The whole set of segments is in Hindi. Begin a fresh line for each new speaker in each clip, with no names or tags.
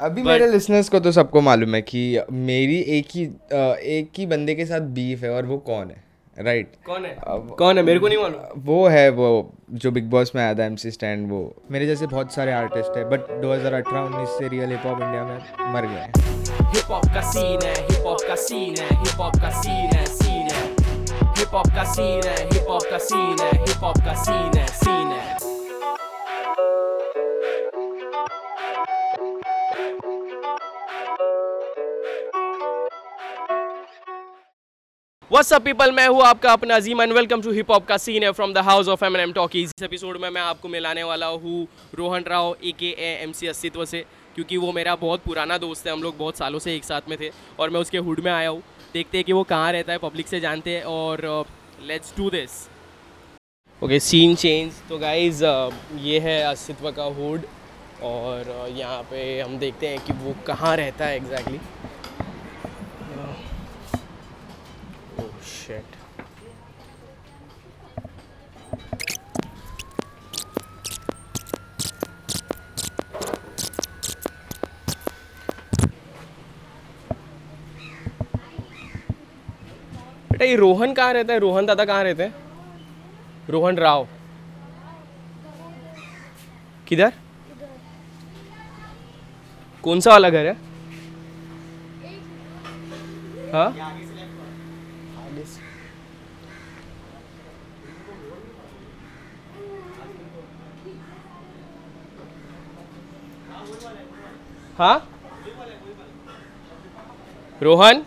अभी
But-
मेरे लिसनर्स को तो सबको मालूम है कि मेरी एक ही एक ही बंदे के साथ बीफ है और वो कौन है? Right right.
कौन है? कौन है? मेरे को नहीं मालूम।
वो है वो जो बिग बॉस में आया था एमसी स्टैंड वो। मेरे जैसे बहुत सारे आर्टिस्ट है बट 2018 19 से रियल हिप हॉप इंडिया में मर गए हैं।
Hip hop का scene है hip hop का scene है hip hop का scene है scene है। Hip hop का scene है hip hop का scene है hip hop का scene है scene है।
Up people? मैं हूँ आपका अपना Azeem and welcome to hip hop का सीन है from the house of M N M talkies इस एपिसोड में मैं आपको मिलाने वाला हूँ रोहन राव ए के ए एम सी अस्तित्व से क्योंकि वो मेरा बहुत पुराना दोस्त है हम लोग बहुत सालों से एक साथ में थे और मैं उसके हुड में आया हूँ। देखते हैं कि वो कहाँ रहता है पब्लिक से जानते हैं और uh, let's do this okay scene change तो गाइज़ ये है अस्तित्व का हुड और uh, यहाँ पे हम देखते हैं कि वो कहाँ रहता है एग्जैक्टली Oh shit. बेटा, ये रोहन कहाँ रहता है? रोहन दादा कहाँ रहते हैं? रोहन राव। किधर? कौन सा वाला घर है? हाँ आगे से हाँ? रोहन?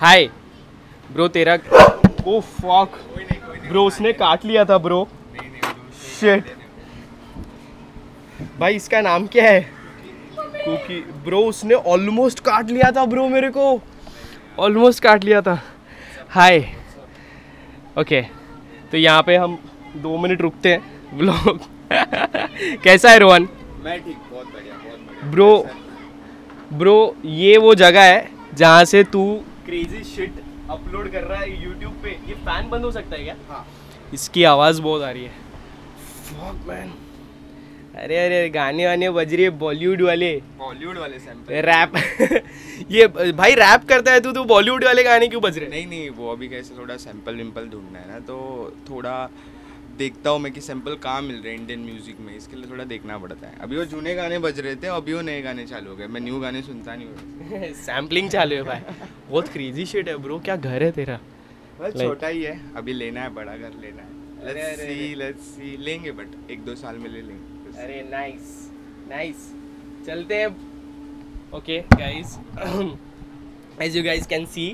हाय ब्रो तेरा ओ फक ब्रो उसने काट लिया था ब्रो शिट भाई इसका नाम क्या है? क्योंकि ब्रो उसने ऑलमोस्ट काट लिया था ब्रो मेरे को. ऑलमोस्ट काट लिया था. हाय ओके okay, तो यहाँ पे हम दो मिनट रुकते हैं ब्लॉग कैसा है रोहन?
मैं ठीक बहुत बढ़िया बहुत बढ़िया।
ब्रो ब्रो ये वो जगह है जहाँ से तू क्रेजी शिट अपलोड कर रहा है यूट्यूब पे। ये फ़ैन बंद हो सकता है क्या?
हाँ।
इसकी आवाज़ बहुत आ रही है। Fuck, man. अरे अरे गाने वाने बज रही है बॉलीवुड वाले।
बॉलीवुड वाले सैंपल
रैप ये भाई रैप करता है तू तू बॉलीवुड वाले गाने क्यों बज रहे
नहीं नहीं वो अभी कैसे थोड़ा सैंपल विम्पल ढूंढना है ना तो थोड़ा देखता हूँ मैं कि सैंपल कहाँ मिल रहे हैं इंडियन म्यूज़िक में। इसके लिए थोड़ा देखना पड़ता है। अभी वो जूने गाने बज रहे थे अभी वो नए गाने चालू हो गए। मैं न्यू गाने सुनता नहीं हूँ।
सैम्पलिंग चालू है भाई। बहुत क्रेजी शिट है ब्रो क्या घर है तेरा?
बस छोटा ही है। अभी लेना है बड़ा घर लेना है। लेट्स सी लेट्स सी लेंगे बट एक दो साल में ले लेंगे।
अरे नाइस नाइस चलते हैं। Okay guys as you guys can see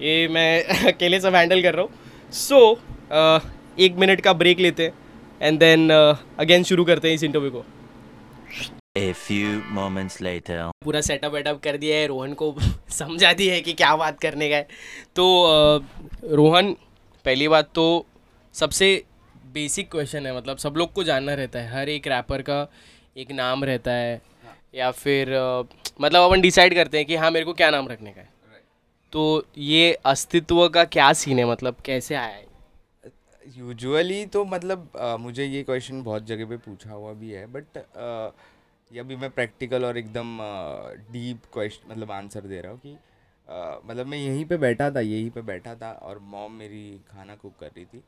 ये मैं अकेले सब हैंडल कर रहा हूँ। सो एक मिनट का ब्रेक लेते हैं एंड देन अगेन शुरू करते हैं इस इंटरव्यू को।
A few moments later.
पूरा सेटअप वेटअप कर दिया है रोहन को समझा दिया है कि क्या बात करने का है। तो अ, रोहन पहली बात तो सबसे बेसिक क्वेश्चन है मतलब सब लोग को जानना रहता है हर एक रैपर का एक नाम रहता है या फिर अ, मतलब अपन डिसाइड करते हैं कि हाँ मेरे को क्या नाम रखने का है। तो ये अस्तित्व का क्या सीन है मतलब कैसे आया है?
यूजुअली तो मतलब मुझे ये क्वेश्चन बहुत जगह पे पूछा हुआ भी है बट ये अभी मैं प्रैक्टिकल और एकदम डीप क्वेश्चन मतलब आंसर दे रहा हूँ कि मतलब मैं यहीं पे बैठा था, यहीं पे बैठा था और मॉम मेरी खाना कुक कर रही थी।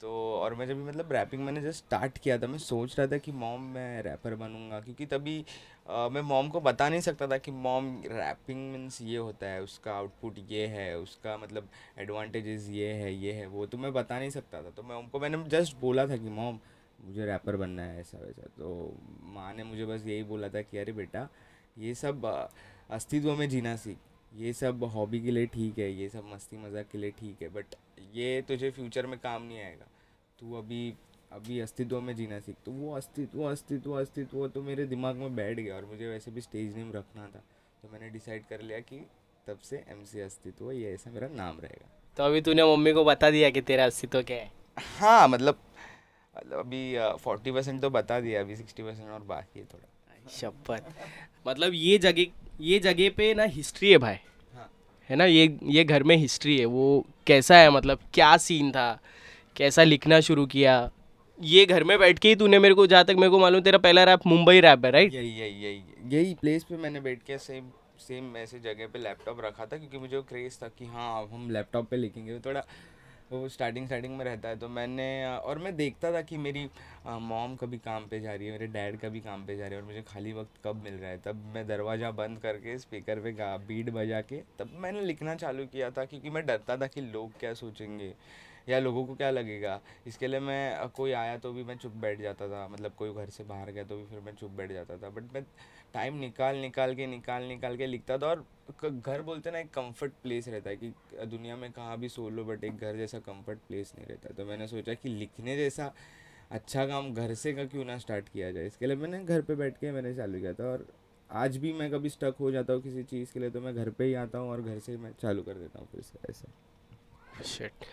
तो और मैं जब मतलब रैपिंग मैंने जस्ट स्टार्ट किया था, मैं सोच रहा था कि मॉम मैं रैपर बनूँगा, क्योंकि तभी अ, मैं मॉम को बता नहीं सकता था कि मॉम रैपिंग मीन्स ये होता है उसका आउटपुट ये है उसका मतलब एडवांटेजेस ये है ये है वो तो मैं बता नहीं सकता था। तो मैं उनको मैंने जस्ट बोला था कि मॉम मुझे रैपर बनना है ऐसा वैसा। तो माँ ने मुझे बस यही बोला था कि अरे बेटा ये सब अस्तित्व में जीना सीख। ये सब हॉबी के लिए ठीक है ये सब मस्ती मज़ाक के लिए ठीक है बट ये तुझे फ्यूचर में काम नहीं आएगा। तू अभी अभी अस्तित्व में जीना सीख तो वो अस्तित्व अस्तित्व अस्तित्व तो मेरे दिमाग में बैठ गया और मुझे वैसे भी स्टेज नेम रखना था। तो मैंने डिसाइड कर लिया कि तब से एम सी अस्तित्व ये ऐसा मेरा नाम रहेगा।
तो अभी तूने मम्मी को बता दिया कि तेरा अस्तित्व क्या है?
हाँ मतलब मतलब अभी फोर्टी परसेंट तो बता दिया अभी सिक्सटी परसेंट और बाकी है थोड़ा।
शपथ। मतलब ये जगह ये जगह पे ना हिस्ट्री है भाई। हाँ। है ना? ये ये घर में हिस्ट्री है वो कैसा है? मतलब क्या सीन था? कैसा लिखना शुरू किया? ये घर में बैठ के ही तूने मेरे को, जहाँ तक मेरे को मालूम, तेरा पहला रैप मुंबई रैप है राइट
यही यही यही यही प्लेस पे मैंने बैठ के सेम सेम ऐसे जगह पे लैपटॉप रखा था, क्योंकि मुझे क्रेज़ था कि हाँ अब हम लैपटॉप पे लिखेंगे। थोड़ा, वो स्टार्टिंग स्टार्टिंग में रहता है तो मैंने, और मैं देखता था कि मेरी मॉम कभी काम पे जा रही है, मेरे डैड कभी काम पे जा रहे हैं, और मुझे खाली वक्त कब मिल रहा है? तब मैं दरवाज़ा बंद करके स्पीकर पे गा बीट बजा के, तब मैंने लिखना चालू किया था, क्योंकि मैं डरता था कि लोग क्या सोचेंगे। या लोगों को क्या लगेगा? इसके लिए मैं, कोई आया तो भी मैं चुप बैठ जाता था। मतलब कोई घर से बाहर गया तो भी फिर मैं चुप बैठ जाता था। बट मैं टाइम निकाल निकाल के, निकाल निकाल के लिखता था और घर बोलते ना, एक कंफर्ट प्लेस रहता है कि दुनिया में कहाँ भी सो लो बट एक घर जैसा कंफर्ट प्लेस नहीं रहता। तो मैंने सोचा कि लिखने जैसा अच्छा काम घर से का क्यों ना स्टार्ट किया जाए? इसके लिए मैंने घर पे बैठ के मैंने चालू किया था और आज भी मैं कभी स्टक हो जाता हूँ किसी चीज़ के लिए तो मैं घर पे ही आता हूँ और घर से मैं चालू कर देता हूँ फिर से, ऐसा।
शिट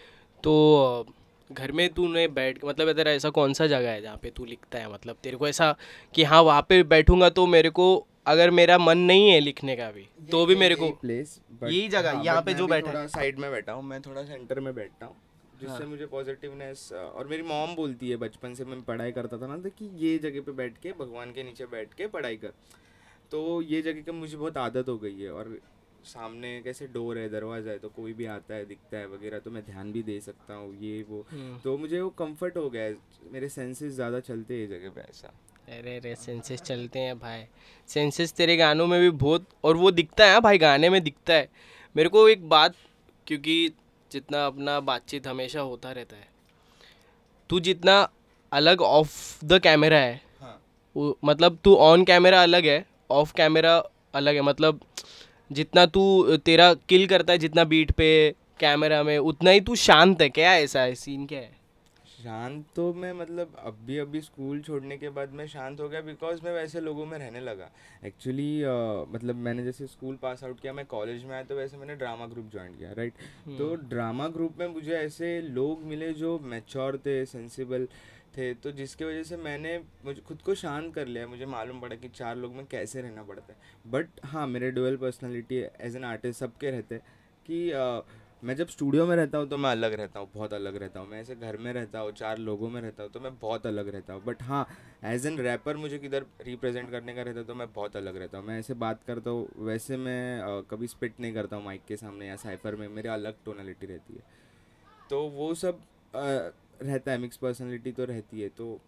तो घर में तूने बैठ मतलब तेरा ऐसा कौन सा जगह है जहाँ पे तू लिखता है मतलब तेरे को ऐसा कि हाँ वहाँ पे बैठूँगा तो मेरे को अगर मेरा मन नहीं है लिखने का भी तो भी मेरे को
प्लेस
यही जगह, यहाँ पे जो बैठा है।
साइड में बैठा हूँ मैं थोड़ा सेंटर में बैठता हूँ जिससे
हाँ।
मुझे पॉजिटिवनेस और मेरी मॉम बोलती है बचपन से मैं पढ़ाई करता था ना तो कि ये जगह पे बैठ के भगवान के नीचे बैठ के पढ़ाई कर तो ये जगह की मुझे बहुत आदत हो गई है और सामने कैसे डोर है दरवाज़ा है तो कोई भी आता है दिखता है वगैरह तो मैं ध्यान भी दे सकता हूँ ये वो।
हम्म।
तो मुझे वो कंफर्ट हो गया है मेरे सेंसेस ज़्यादा चलते हैं जगह पे ऐसा।
अरे अरे सेंसेस चलते हैं भाई। सेंसेस तेरे गानों में भी बहुत और वो दिखता है हाँ भाई गाने में दिखता है। मेरे को एक बात क्योंकि जितना अपना बातचीत हमेशा होता रहता है तू जितना अलग ऑफ़ द कैमरा है
हाँ।
मतलब तू ऑन कैमरा अलग है ऑफ़ कैमरा अलग है मतलब जितना तू तेरा किल करता है जितना बीट पे कैमरा में उतना ही तू शांत है क्या ऐसा? है सीन क्या है?
शांत तो मैं मतलब अभी अभी स्कूल छोड़ने के बाद मैं शांत हो गया बिकॉज़ मैं वैसे लोगों में रहने लगा। एक्चुअली uh, मतलब मैंने जैसे स्कूल पास आउट किया मैं कॉलेज में आया तो वैसे मैंने ड्रामा ग्रुप ज्वाइन किया राइट तो ड्रामा ग्रुप में मुझे ऐसे लोग मिले जो मैच्योर थे सेंसिबल थे तो जिसकी वजह से मैंने मुझे खुद को शांत कर लिया। मुझे मालूम पड़ा कि चार लोग में कैसे रहना पड़ता है। बट हाँ मेरे dual personality as an artist सबके रहते कि अ, मैं जब स्टूडियो में रहता हूँ तो मैं अलग रहता हूँ बहुत अलग रहता हूँ। मैं ऐसे घर में रहता हूँ चार लोगों में रहता हूँ तो मैं बहुत अलग रहता हूँ। बट हाँ एज एन रैपर मुझे किधर रिप्रेजेंट करने का रहता है तो मैं बहुत अलग रहता हूँ। मैं ऐसे बात करता हूँ वैसे मैं अ, कभी स्पिट नहीं करता हूँ माइक के सामने या साइफर में मेरी अलग टोनलिटी रहती है। तो वो सब अ, रहता है मिक्स पर्सनालिटी तो रहती है तो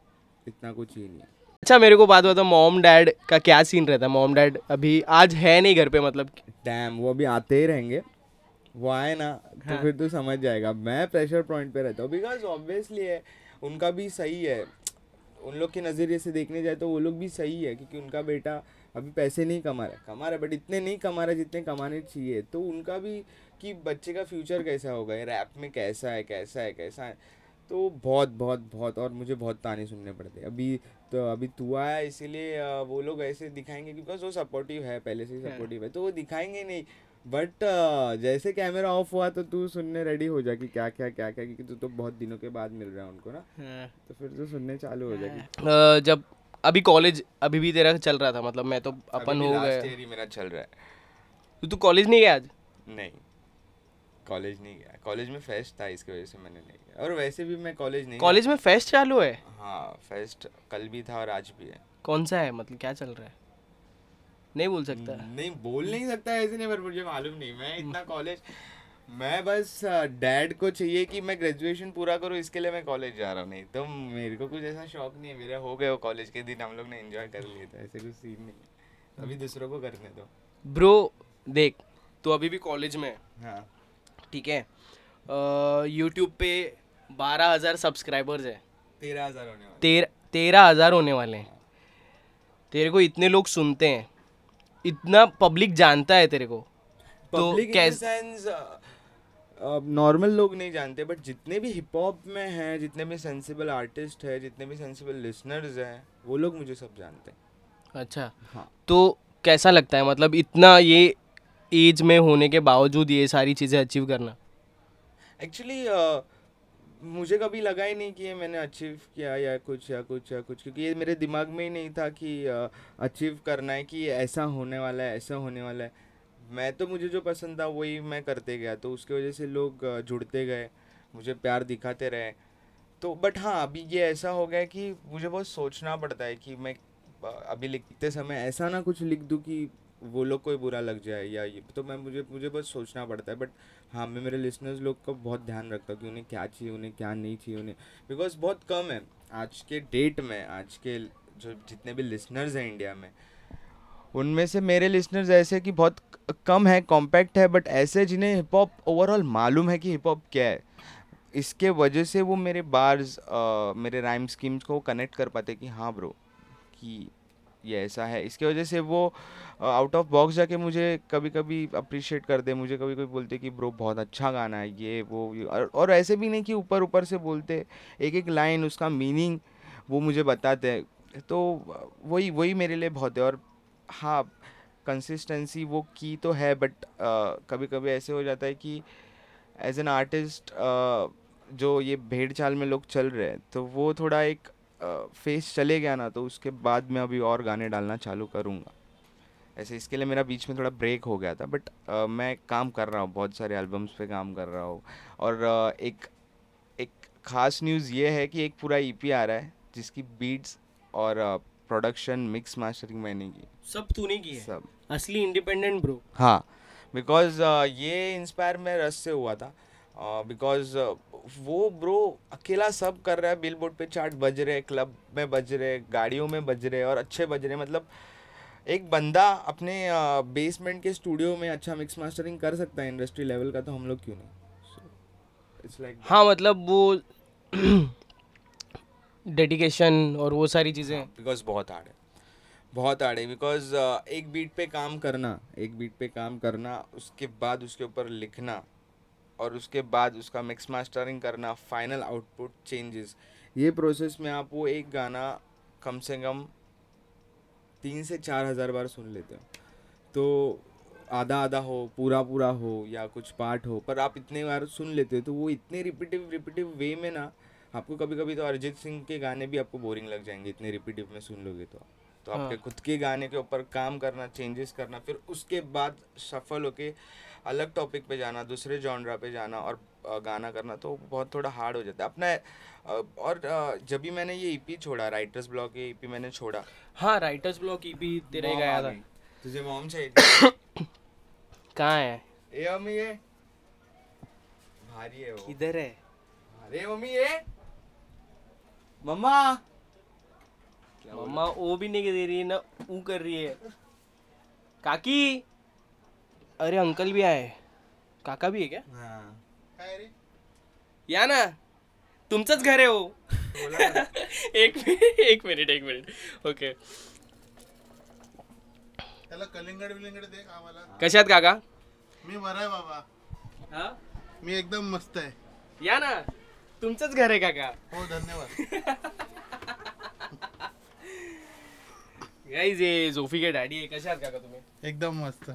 इतना कुछ ही नहीं है।
अच्छा मेरे को बात बता मॉम डैड का क्या सीन रहता है? मॉम डैड अभी आज है नहीं घर पे मतलब
डैम वो अभी आते ही रहेंगे। वो आए ना तो
हाँ।
फिर तो समझ जाएगा। मैं प्रेशर पॉइंट पे रहता हूँ बिकॉज़ ऑब्वियसली है उनका भी सही है। उन लोग के नज़रिए से देखने जाए तो वो लोग भी सही है क्योंकि उनका बेटा अभी पैसे नहीं कमा रहा कमा रहा बट इतने नहीं कमा रहा जितने कमाने चाहिए। तो उनका भी कि बच्चे का फ्यूचर कैसा होगा? रैप में कैसा है कैसा है कैसा है? तो बहुत बहुत बहुत और मुझे बहुत ताने सुनने पड़ते अभी तो अभी तू आया इसीलिए वो लोग ऐसे दिखाएँगे बिकॉज़ वो सपोर्टिव है पहले से ही
हाँ।
सपोर्टिव है तो वो दिखाएँगे नहीं। बट जैसे कैमरा ऑफ़ हुआ तो तू सुनने रेडी हो जा कि क्या क्या क्या क्या क्योंकि तू तो बहुत दिनों के बाद मिल रहा है उनको ना। तो फिर तू सुनने चालू हो जाएगी।
अ, जब अभी कॉलेज अभी भी तेरा चल रहा था मतलब मैं तो अपन हो गए।
मेरा चल रहा है।
तो तू कॉलेज नहीं गया आज?
नहीं। कॉलेज नहीं गया। कॉलेज में फेस्ट था इसकी वजह से मैंने नहीं गया। और वैसे भी मैं कॉलेज नहीं
कॉलेज में फेस्ट चालू है?
हाँ फेस्ट कल भी था और आज भी है।
कौन सा है? मतलब क्या चल रहा है? नहीं बोल सकता।
नहीं बोल नहीं सकता ऐसे नहीं पर मुझे मालूम नहीं। मैं इतना कॉलेज मैं बस डैड को चाहिए कि मैं ग्रेजुएशन पूरा करूँ इसके लिए मैं कॉलेज जा रहा हूँ। नहीं तो मेरे को कुछ ऐसा शौक नहीं है। मेरा हो गया वो कॉलेज के दिन हम लोग ने एंजॉय कर लिया था ऐसे कुछ सीन नहीं अभी दूसरों को करने दो।
ब्रो देख तू अभी भी कॉलेज में है।
हाँ।
ठीक है? यूट्यूब पे बारह हज़ार सब्सक्राइबर्स है।
तेरह हज़ार होने वाले।
तेर तेरह हज़ार होने वाले हैं। तेरे को इतने लोग सुनते हैं। इतना पब्लिक जानता है तेरे को। तो कैस
नॉर्मल लोग नहीं जानते बट जितने भी हिप हॉप में हैं जितने भी सेंसिबल आर्टिस्ट हैं जितने भी सेंसिबल लिसनर्स हैं वो लोग मुझे सब जानते हैं।
अच्छा।
हाँ।
तो कैसा लगता है? मतलब इतना ये एज में होने के बावजूद ये सारी चीज़ें अचीव करना।
एक्चुअली uh, मुझे कभी लगा ही नहीं कि ये मैंने अचीव किया या कुछ या कुछ या कुछ क्योंकि ये मेरे दिमाग में ही नहीं था कि अचीव करना है कि ऐसा होने वाला है ऐसा होने वाला है। मैं तो मुझे जो पसंद था वही मैं करते गया। तो उसकी वजह से लोग जुड़ते गए मुझे प्यार दिखाते रहे। तो बट हाँ अभी ये ऐसा हो गया कि मुझे बहुत सोचना पड़ता है कि मैं अभी लिखते समय ऐसा ना कुछ लिख दूँ कि वो लोग कोई बुरा लग जाए या ये तो मैं मुझे मुझे बस सोचना पड़ता है बट हाँ मैं मेरे लिसनर्स लोग का बहुत ध्यान रखता हूँ कि उन्हें क्या चाहिए उन्हें क्या नहीं चाहिए उन्हें बिकॉज़ बहुत कम है आज के डेट में आज के जो जितने भी लिसनर्स हैं इंडिया में उनमें से मेरे लिसनर्स ऐसे कि बहुत कम है कॉम्पैक्ट है बट ऐसे जिन्हें हिप हॉप ओवरऑल मालूम है कि हिप हॉप क्या है इसके वजह से वो मेरे बार्स आ, मेरे राइम स्कीम्स को कनेक्ट कर पाते कि हाँ ब्रो कि ये ऐसा है। इसके वजह से वो आउट ऑफ़ बॉक्स जाके मुझे कभी कभी अप्रिशिएट कर दे। मुझे कभी कभी बोलते कि ब्रो बहुत अच्छा गाना है ये वो ये, और, ऐसे भी नहीं कि ऊपर ऊपर से बोलते। एक एक लाइन उसका मीनिंग वो मुझे बताते। हैं तो वही वही मेरे लिए बहुत है। और हाँ कंसिस्टेंसी वो की तो है बट कभी कभी ऐसे हो जाता है कि एज एन आर्टिस्ट जो ये भेड़ चाल में लोग चल रहे हैं तो वो थोड़ा एक फेस चले गया ना तो उसके बाद मैं अभी और गाने डालना चालू करूँगा। ऐसे इसके लिए मेरा बीच में थोड़ा ब्रेक हो गया था बट मैं काम कर रहा हूँ बहुत सारे एल्बम्स पे काम कर रहा हूँ। और एक एक ख़ास न्यूज़ ये है कि एक पूरा ईपी आ रहा है जिसकी बीट्स और प्रोडक्शन मिक्स मास्टरिंग मैंने की।
सब तूने की है?
सब।
असली इंडिपेंडेंट ब्रो
हाँ बिकॉज़ ये इंस्पायर मैं रस से हुआ था। बिकॉज़ वो ब्रो अकेला सब कर रहा है बिल बोर्ड पे चार्ट बज रहे क्लब में बज रहे गाड़ियों में बज रहे और अच्छे बज रहे मतलब एक बंदा अपने बेसमेंट के स्टूडियो में अच्छा मिक्स मास्टरिंग कर सकता है इंडस्ट्री लेवल का तो हम लोग क्यों नहीं? इट्स लाइक
हाँ मतलब वो डेडिकेशन और वो सारी चीज़ें
बिकॉज़ बहुत हार्ड है। बहुत हार्ड है बिकॉज़ एक बीट पे काम करना एक बीट पे काम करना उसके बाद उसके ऊपर लिखना और उसके बाद उसका मिक्स मास्टरिंग करना फाइनल आउटपुट चेंजेस ये प्रोसेस में आप वो एक गाना कम से कम तीन से चार हज़ार बार सुन लेते हो। तो आधा आधा हो पूरा पूरा हो या कुछ पार्ट हो पर आप इतने बार सुन लेते हो तो वो इतने रिपीटिव रिपीटिव वे में ना आपको कभी कभी तो अरिजीत सिंह के गाने भी आपको बोरिंग लग जाएँगे इतने रिपीटिव में सुन लोगे तो। तो आपके खुद के गाने के ऊपर काम करना चेंजेस करना फिर उसके बाद सफल होके अलग टॉपिक पे जाना दूसरे जॉनरा पे जाना और गाना करना तो बहुत थोड़ा हार्ड हो जाता है। अपना और जब भी मैंने ये ईपी छोड़ा राइटर्स ब्लॉक ये ईपी मैंने छोड़ा।
हाँ राइटर्स ब्लॉक भी तेरे गया था।
तुझे मॉम चाहिए
कहाँ है?
ए मम्मी ये। भारी है वो।
इधर है?
अरे मम्मी ये। मम्मा।
मम्मा वो भी नहीं दे रही है ना ऊ कर रही है। काकी। अरे अंकल भी आए काका भी है. क्या
हाँ
या ना. तुमचंच घर आहे हो. एक मिनिट एक मिनिट एक मिनिट. ओके.
त्याला कलिंगड विलिंगड दे आम्हाला
कशात काका?
मी बरा आहे बाबा.
हा?
मी एकदम मस्त आहे.
या ना. तुमचंच घर आहे काका.
हो धन्यवाद.
गाईज ये झोफी डॅडी आहे? कशात काका तुम्ही?
एकदम मस्त.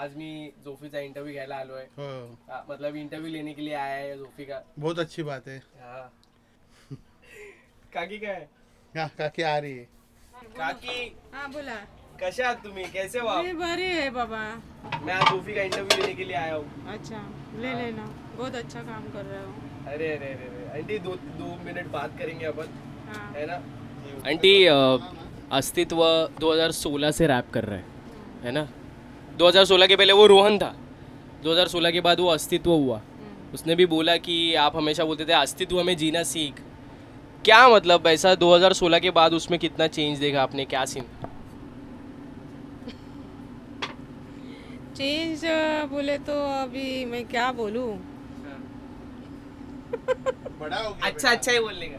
आज मी झोफीचा इंटरव्ह्यू घ्यायला आलोय.
हो.
हाँ, मतलब इंटरव्यू लेने के लिए आया है जोफी का.
बहुत अच्छी बात है.
हाँ. काकी काय?
हाँ, काकी आ रही है.
काकी.
हाँ बोला.
कशा आहात तुम्ही? कैसे हो आप?
मैं बड़ी है बाबा.
मैं आज जोफी का इंटरव्यू लेने के लिए आया हूँ.
अच्छा ले लेना. बहुत अच्छा काम कर रहे हो.
अरे अरे अरे अरे. आंटी दो दो मिनट बात करेंगे अपन.
हाँ.
है ना? आंटी अस्तित्व 2016 से रैप कर रहा है. है ना? 2016 के पहले वो रोहन था। 2016 के बाद वो अस्तित्व हुआ। उसने भी बोला कि आप हमेशा बोलते थे अस्तित्व में जीना सीख। क्या मतलब ऐसा 2016 के बाद उसमें कितना चेंज देखा आपने? क्या सीन
चेंज बोले तो अभी मैं क्या बोलूँ?
बड़ा हो गया
अच्छा अच्छा ही बोलने का।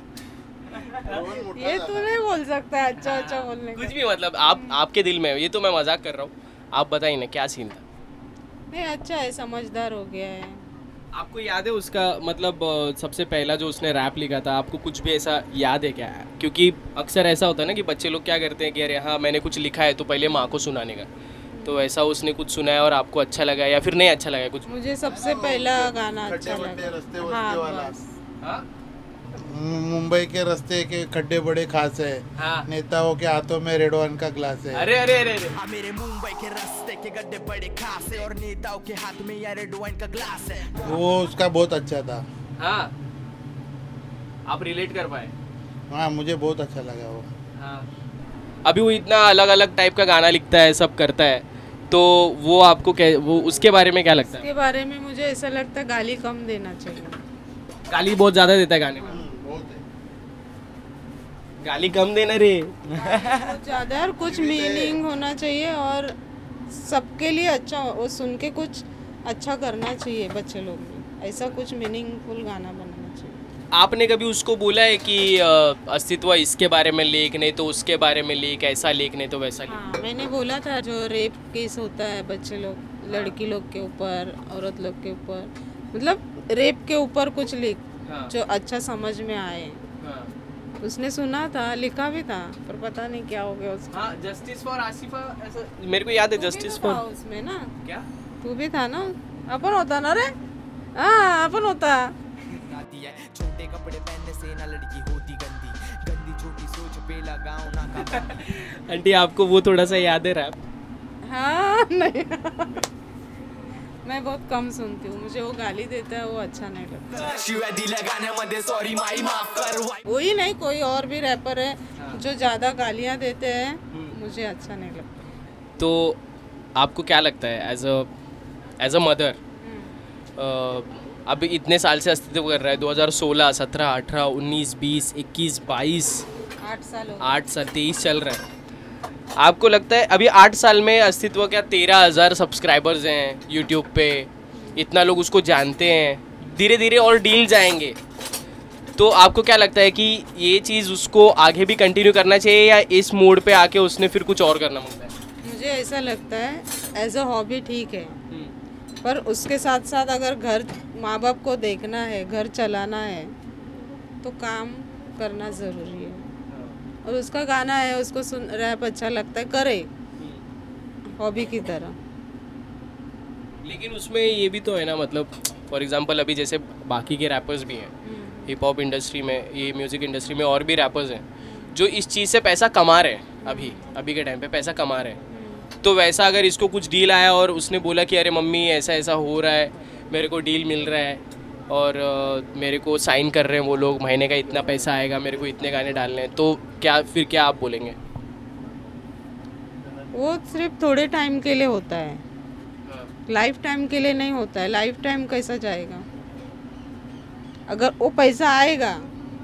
ये तो नहीं बोल सकता अच्छा अच्छा बोलने
कुछ भी मतलब आप आपके दिल में ये तो मैं मज़ाक कर रहा हूँ। आप बताइए ना क्या सीन था?
नहीं अच्छा है समझदार हो गया है।
आपको याद है उसका मतलब सबसे पहला जो उसने रैप लिखा था आपको कुछ भी ऐसा याद है क्या? क्योंकि अक्सर ऐसा होता है ना कि बच्चे लोग क्या करते हैं कि अरे हाँ मैंने कुछ लिखा है तो पहले माँ को सुनाने का। तो ऐसा उसने कुछ सुनाया और आपको अच्छा लगा या फिर नहीं अच्छा लगा कुछ?
मुझे सबसे पहला गाना अच्छा लगा। हाँ
हाँ?
मुंबई के रास्ते के खड्डे बड़े खास है।
हाँ।
नेताओं के हाथों में रेड वन का ग्लास है।
अरे अरे अरे अरे।
हाँ मेरे मुंबई के रास्ते के गड्ढे बड़े खास है और नेताओं के हाथ में यार रेड वाइन का ग्लास है।
वो उसका बहुत अच्छा था।
हाँ। आप रिलेट कर पाए।
हाँ मुझे बहुत अच्छा लगा वो।
हाँ। अभी वो इतना अलग अलग टाइप का गाना लिखता है सब करता है तो वो आपको वो उसके बारे में क्या लगता है?
इसके बारे में मुझे ऐसा लगता है गाली कम देना चाहिए।
गाली बहुत ज़्यादा देता है गाने में। गाली कम देना रे।
ज़्यादा और कुछ मीनिंग होना चाहिए और सबके लिए अच्छा वो सुन के कुछ अच्छा करना चाहिए बच्चे लोग। ऐसा कुछ मीनिंगफुल गाना बनाना चाहिए।
आपने कभी उसको बोला है कि अस्तित्व इसके बारे में लिख नहीं तो उसके बारे में लिख ऐसा लिख नहीं तो वैसा लिख?
हाँ मैंने बोला था जो रेप केस होता है बच्चे लोग लड़की लोग के ऊपर औरत लोग के ऊपर। मतलब रेप के ऊपर कुछ लिख
हाँ,
जो अच्छा समझ में आए।
हाँ।
उसने सुना था लिखा भी था पर पता नहीं क्या हो गया उसका।
हाँ जस्टिस फॉर आसिफा ऐसा मेरे को याद है जस्टिस
तो
फॉर
उसमें ना?
क्या?
तू भी था ना? अपन होता ना रे? हाँ अपन होता।
है छोटे कपड़े पहनने से ना लड़की होती गंदी। गंदी छोटी सोच पे लगाओ ना
आंटी आपको वो थोड़ा सा याद है रैप
हाँ नहीं। मैं बहुत कम सुनती हूँ। मुझे वो गाली देता है वो अच्छा नहीं लगता।
शिवाय दिल्या गाण्यामध्ये सॉरी माई माफ़ कर
वही नहीं कोई और भी रैपर है जो ज़्यादा गालियाँ देते हैं मुझे अच्छा नहीं लगता।
तो आपको क्या लगता है as a as a mother अब इतने साल से अस्तित्व कर रहा है 2016, 17, 18, 19, 20, 21, 22
आठ साल
आठ साल तेईस चल रहा है। आपको लगता है अभी आठ साल में अस्तित्व क्या तेरह हज़ार सब्सक्राइबर्स हैं यूट्यूब पे? इतना लोग उसको जानते हैं। धीरे धीरे और डील जाएँगे। तो आपको क्या लगता है कि ये चीज़ उसको आगे भी कंटिन्यू करना चाहिए या इस मोड पे आके उसने फिर कुछ और करना होता है
मुझे ऐसा लगता है एज अ हॉबी ठीक है। पर उसके साथ साथ अगर घर माँ बाप को देखना है घर चलाना है तो काम करना ज़रूरी है। और उसका गाना है उसको सुन रैप अच्छा लगता है करे। हॉबी की तरह।
लेकिन उसमें ये भी तो है ना मतलब फॉर एग्जांपल अभी जैसे बाकी के रैपर्स भी हैं हिप हॉप इंडस्ट्री में ये म्यूज़िक इंडस्ट्री में और भी रैपर्स हैं जो इस चीज़ से पैसा कमा रहे हैं अभी अभी के टाइम पे पैसा कमा रहे हैं। तो वैसा अगर इसको कुछ डील आया और उसने बोला कि अरे मम्मी ऐसा ऐसा हो रहा है मेरे को डील मिल रहा है और अ, मेरे को साइन कर रहे हैं वो लोग महीने का इतना पैसा आएगा मेरे को इतने गाने डालने हैं तो क्या फिर क्या आप बोलेंगे?
वो सिर्फ़ थोड़े टाइम के लिए होता है। लाइफ टाइम के लिए नहीं होता है लाइफ टाइम कैसा जाएगा? अगर वो पैसा आएगा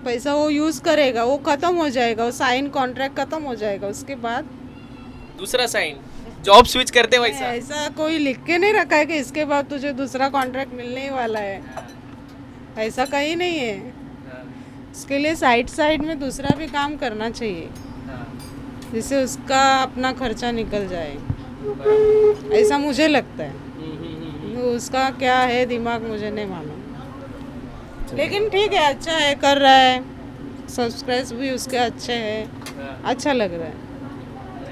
पैसा वो यूज़ करेगा वो ख़त्म हो जाएगा वो साइन कॉन्ट्रैक्ट ख़त्म हो जाएगा उसके बाद?
दूसरा साइन। जॉब स्विच करते वैसा
ऐसा? कोई लिख के नहीं रखा है कि इसके बाद तुझे दूसरा कॉन्ट्रैक्ट मिलने ही वाला है। ऐसा कहीं नहीं है। उसके लिए साइड साइड में दूसरा भी काम करना चाहिए। जिससे उसका अपना खर्चा निकल जाए। ऐसा मुझे लगता है। उसका क्या है दिमाग मुझे नहीं मालूम। लेकिन ठीक है अच्छा है, कर रहा है। सब्सक्राइब भी उसके अच्छे हैं। अच्छा लग रहा है।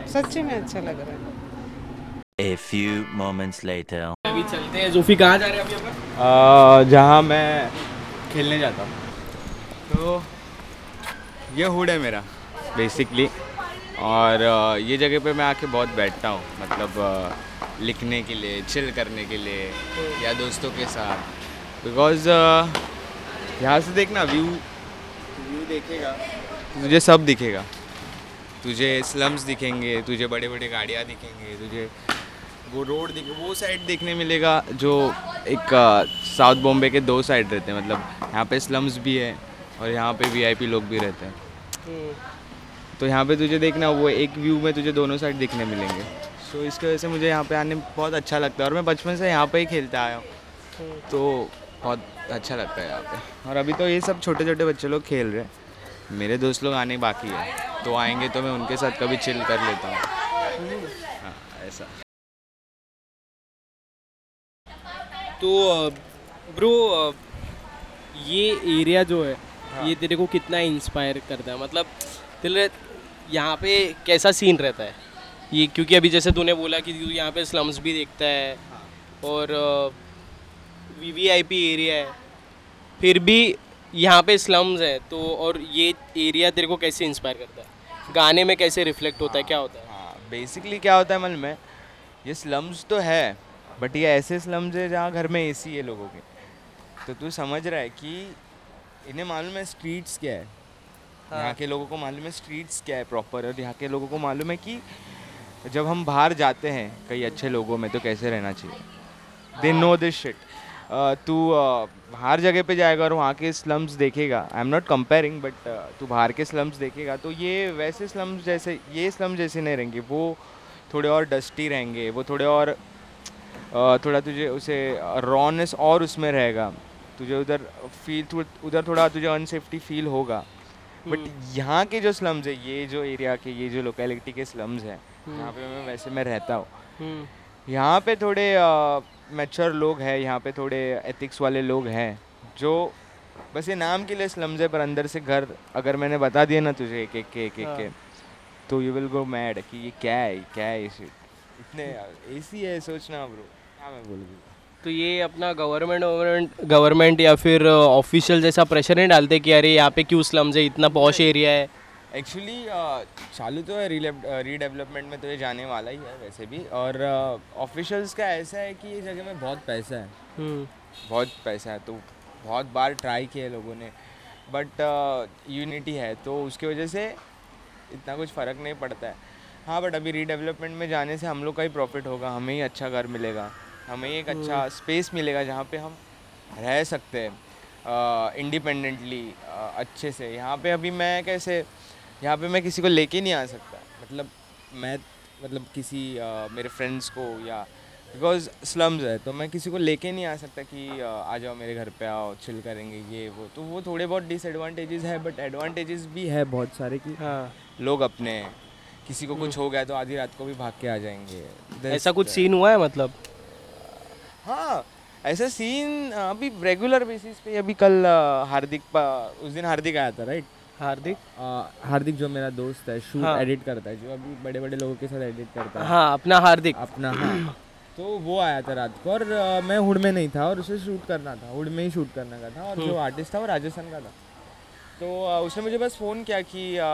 सच्ची में अच्छा लग रहा है।
A few moments later.
अभी चलते हैं। जूफी, कहाँ जा रहे हैं अभी अपन?
जहाँ मैं खेलने जाता हूँ। तो ये हुड है मेरा बेसिकली और ये जगह पे मैं आके बहुत बैठता हूँ मतलब लिखने के लिए चिल करने के लिए, या दोस्तों के साथ। बिकॉज़ यहाँ से देखना व्यू व्यू देखेगा। तुझे सब दिखेगा। तुझे स्लम्स दिखेंगे, तुझे बड़े बड़े गाड़ियाँ दिखेंगे, तुझे वो रोड दिखे वो साइड देखने मिलेगा जो एक साउथ बॉम्बे के दो साइड रहते हैं। मतलब यहाँ पे स्लम्स भी है और यहाँ पे वीआईपी लोग भी रहते हैं। तो यहाँ पे तुझे देखना वो एक व्यू में तुझे दोनों साइड देखने मिलेंगे। सो इसकी वजह से मुझे यहाँ पे आने में बहुत अच्छा लगता है और मैं बचपन से यहाँ पे ही खेलता आया हूँ। तो बहुत अच्छा लगता है यहाँ पे। और अभी तो ये सब छोटे छोटे बच्चे लोग खेल रहे हैं। मेरे दोस्त लोग आने बाकी है। तो आएँगे तो मैं उनके साथ कभी चिल कर लेता हूँ।
तो ब्रो ये एरिया जो है हाँ। ये तेरे को कितना इंस्पायर करता है? मतलब तेरे यहाँ पे कैसा सीन रहता है? ये क्योंकि अभी जैसे तूने बोला कि तू यहाँ पे स्लम्स भी देखता है और V V I P area है फिर भी यहाँ पे स्लम्स है तो और ये एरिया तेरे को कैसे इंस्पायर करता है? गाने में कैसे रिफ्लेक्ट होता है? क्या होता है?
हाँ बेसिकली क्या होता है मन में ये स्लम्स तो है बट ये ऐसे स्लम्स है जहाँ घर में एसी है लोगों के। तो तू समझ रहा है कि इन्हें मालूम है स्ट्रीट्स क्या है।
हाँ।
यहाँ के लोगों को मालूम है स्ट्रीट्स क्या है प्रॉपर और यहाँ के लोगों को मालूम है कि जब हम बाहर जाते हैं कई अच्छे लोगों में तो कैसे रहना चाहिए। दे नो दिस शिट तू बाहर जगह पे जाएगा और वहाँ के स्लम्स देखेगा। I am not comparing but तू बाहर के स्लम्स देखेगा। तो ये वैसे स्लम्स जैसे ये स्लम्स जैसे नहीं रहेंगे। वो थोड़े और डस्टी रहेंगे वो थोड़े और थोड़ा तुझे उसे रॉनेस और उसमें रहेगा। तुझे उधर फील उधर थोड़ा तुझे अनसेफ्टी फील होगा। बट यहाँ के जो स्लम्स है ये जो एरिया के ये जो लोकेलिटी के स्लम्स हैं यहाँ पे मैं वैसे मैं रहता हूँ।
हम्म,
यहाँ पे थोड़े मैच्योर लोग हैं यहाँ पे थोड़े एथिक्स वाले लोग हैं जो बस ये नाम के लिए स्लम्स है पर अंदर से घर अगर मैंने बता दिया ना तुझे एक एक के एक एक के तो यू विल गो मैड कि ये क्या है क्या है ये? इतने ऐसी है सोचना ब्रो। क्या मैं बोल? दूँ
तो ये अपना गवर्नमेंट गवर्नमेंट गवर्नमेंट या फिर ऑफिशियल जैसा प्रेशर नहीं डालते कि अरे यहाँ पे क्यों स्लम्स है इतना पॉश एरिया है?
एक्चुअली चालू तो है रीडेवलपमेंट में तो ये जाने वाला ही है वैसे भी। और ऑफिशियल्स का ऐसा है कि ये जगह में बहुत पैसा है।
हम्म,
बहुत पैसा है तो बहुत बार ट्राई किया लोगों ने। बट यूनिटी है तो उसकी वजह से इतना कुछ फ़र्क नहीं पड़ता है। हाँ बट अभी रीडेवलपमेंट में जाने से हम लोग का ही प्रॉफिट होगा हमें ही अच्छा घर मिलेगा हमें ही एक अच्छा स्पेस मिलेगा जहाँ पे हम रह सकते हैं इंडिपेंडेंटली अच्छे से। यहाँ पे अभी मैं कैसे यहाँ पे मैं किसी को लेके नहीं आ सकता। मतलब मैं मतलब किसी अ, मेरे फ्रेंड्स को या बिकॉज़ स्लम्स है तो मैं किसी को लेके नहीं आ सकता कि आ जाओ मेरे घर पे आओ चिल करेंगे ये वो। तो वो थोड़े बहुत डिसएडवांटेजेस है बट एडवांटेजेस भी है बहुत सारे कि
हाँ।
लोग अपने किसी को कुछ हो गया तो आधी रात को भी भाग के आ जाएँगे।
ऐसा कुछ सीन हुआ है मतलब?
हाँ ऐसा सीन अभी रेगुलर बेसिस पे अभी कल हार्दिक पा- उस दिन हार्दिक आया था राइट
हार्दिक?
हार्दिक जो मेरा दोस्त है शूट
हाँ।
एडिट करता है जो अभी बड़े बड़े लोगों के साथ एडिट करता है।
हाँ अपना हार्दिक।
अपना हाँ। तो वो आया था रात को और अ, मैं हुड में नहीं था और उसे शूट करना था हुड में ही शूट करने का था और जो आर्टिस्ट था वो राजस्थान का था। तो अ, उसने मुझे बस फ़ोन किया कि अ,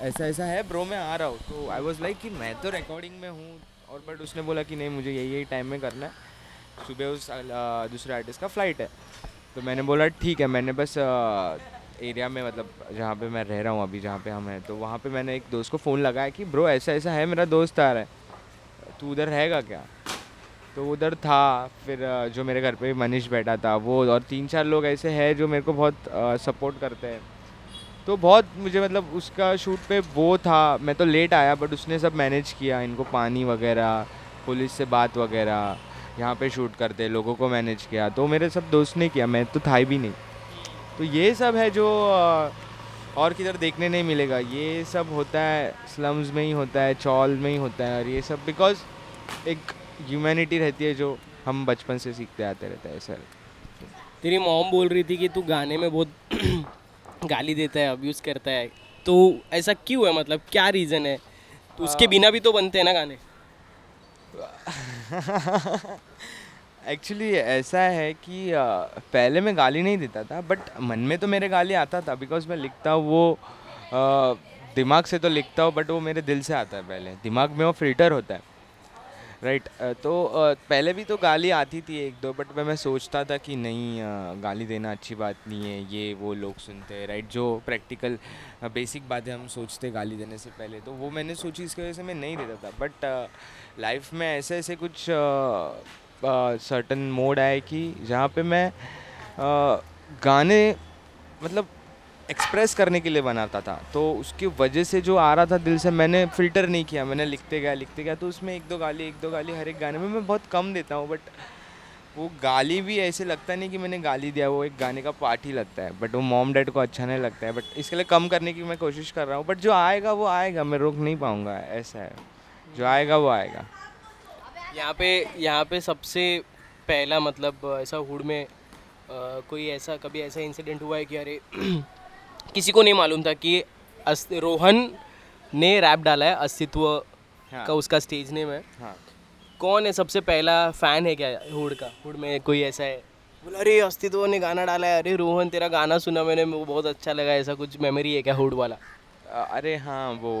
ऐसा ऐसा है ब्रो मैं आ रहा हूँ। तो आई वॉज़ लाइक कि मैं तो रिकॉर्डिंग में हूँ, और बट उसने बोला कि नहीं, मुझे यही यही टाइम में करना है। सुबह उस दूसरे आर्टिस्ट का फ़्लाइट है। तो मैंने बोला, ठीक है। मैंने बस एरिया में मतलब जहाँ पे मैं रह रहा हूँ अभी, जहाँ पे हम हैं तो वहाँ पे मैंने एक दोस्त को फ़ोन लगाया कि ब्रो ऐसा ऐसा है, मेरा दोस्त आ रहा है। तू उधर रहेगा क्या? तो उधर था, फिर जो मेरे घर पे मनीष बैठा था, वो, और तीन चार लोग ऐसे हैं जो मेरे को बहुत सपोर्ट करते हैं। तो बहुत मुझे मतलब उसका शूट पे वो था, मैं तो लेट आया बट उसने सब मैनेज किया, इनको पानी वगैरह पुलिस से बात वगैरह, यहाँ पे शूट करते, लोगों को मैनेज किया तो मेरे सब दोस्त ने किया, मैं तो था ही भी नहीं। तो ये सब है जो और किधर देखने नहीं मिलेगा, ये सब होता है स्लम्स में ही होता है चौल में ही होता है, और ये सब बिकॉज़ एक ह्यूमैनिटी रहती है जो हम बचपन से सीखते आते रहते हैं सर
तेरी मॉम बोल रही थी कि तू गाने में बहुत गाली देता है अब्यूज करता है। तो ऐसा क्यों है? मतलब क्या रीज़न है? तो उसके बिना भी तो बनते हैं ना गाने।
एक्चुअली ऐसा है कि पहले मैं गाली नहीं देता था बट मन में तो मेरे गाली आता था बिकॉज़ मैं लिखता हूँ वो दिमाग से तो लिखता हूँ बट वो मेरे दिल से आता है पहले। दिमाग में वो फ़िल्टर होता है। राइट तो अ, पहले भी तो गाली आती थी एक दो बट मैं सोचता था कि नहीं गाली देना अच्छी बात नहीं है ये वो लोग सुनते हैं राइट जो प्रैक्टिकल बेसिक बातें हम सोचते गाली देने से पहले तो वो मैंने सोची इसकी वजह से मैं नहीं देता था। बट लाइफ में ऐसे ऐसे कुछ सर्टन मोड आए कि जहाँ पे मैं गाने मतलब एक्सप्रेस करने के लिए बनाता था। तो उसकी वजह से जो आ रहा था दिल से मैंने फ़िल्टर नहीं किया मैंने लिखते गया लिखते गया। तो उसमें एक दो गाली एक दो गाली हर एक गाने में मैं बहुत कम देता हूँ बट वो गाली भी ऐसे लगता नहीं कि मैंने गाली दिया वो एक गाने का पार्ट ही लगता है। बट वो मॉम डैड को अच्छा नहीं लगता है बट इसके लिए कम करने की मैं कोशिश कर रहा हूँ। बट जो आएगा वो आएगा मैं रोक नहीं पाऊँगा ऐसा है। जो आएगा वो आएगा।
यहाँ पे यहाँ पे सबसे पहला मतलब ऐसा हुड में अ, कोई ऐसा कभी ऐसा इंसिडेंट हुआ है कि अरे किसी को नहीं मालूम था कि रोहन ने रैप डाला है अस्तित्व
हाँ।
का उसका स्टेज नेम है।
हाँ।
कौन है सबसे पहला फ़ैन है क्या हुड का? हुड में कोई ऐसा है? बोला अरे अस्तित्व ने गाना डाला है। अरे रोहन तेरा गाना सुना मैंने वो बहुत अच्छा लगा ऐसा कुछ मेमोरी है क्या हुड वाला?
अरे हाँ वो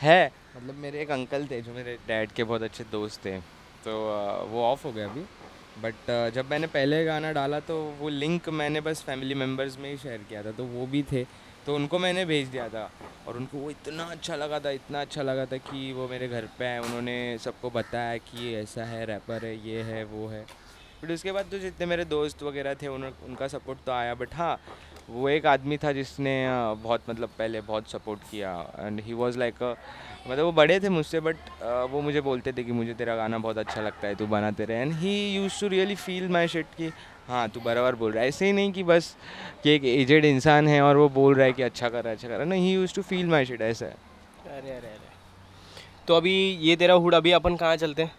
है। मतलब मेरे एक अंकल थे जो मेरे डैड के बहुत अच्छे दोस्त थे। तो वो ऑफ़ हो गए अभी। बट जब मैंने पहले गाना डाला तो वो लिंक मैंने बस फैमिली मेंबर्स में ही शेयर किया था तो वो भी थे। तो उनको मैंने भेज दिया था और उनको वो इतना अच्छा लगा था इतना अच्छा लगा था कि वो मेरे घर पे आए उन्होंने सबको बताया कि ऐसा है रैपर है ये है वो है। बट उसके बाद तो जितने मेरे दोस्त वगैरह थे उन, उनका सपोर्ट तो आया बट हाँ वो एक आदमी था जिसने बहुत मतलब पहले बहुत सपोर्ट किया। एंड ही वॉज़ लाइक मतलब वो बड़े थे मुझसे बट वो मुझे बोलते थे कि मुझे तेरा गाना बहुत अच्छा लगता है तू बनाते रहे and he used to really feel my shit कि हाँ तू बराबर बोल रहा है। ऐसे ही नहीं कि बस कि एक एजेड इंसान है और वो बोल रहा है कि अच्छा कर रहा है अच्छा कर रहा है। नहीं he used to feel my shit ऐसा है।
अरे अरे अरे। तो अभी ये तेरा हुड अभी अपन कहाँ चलते हैं?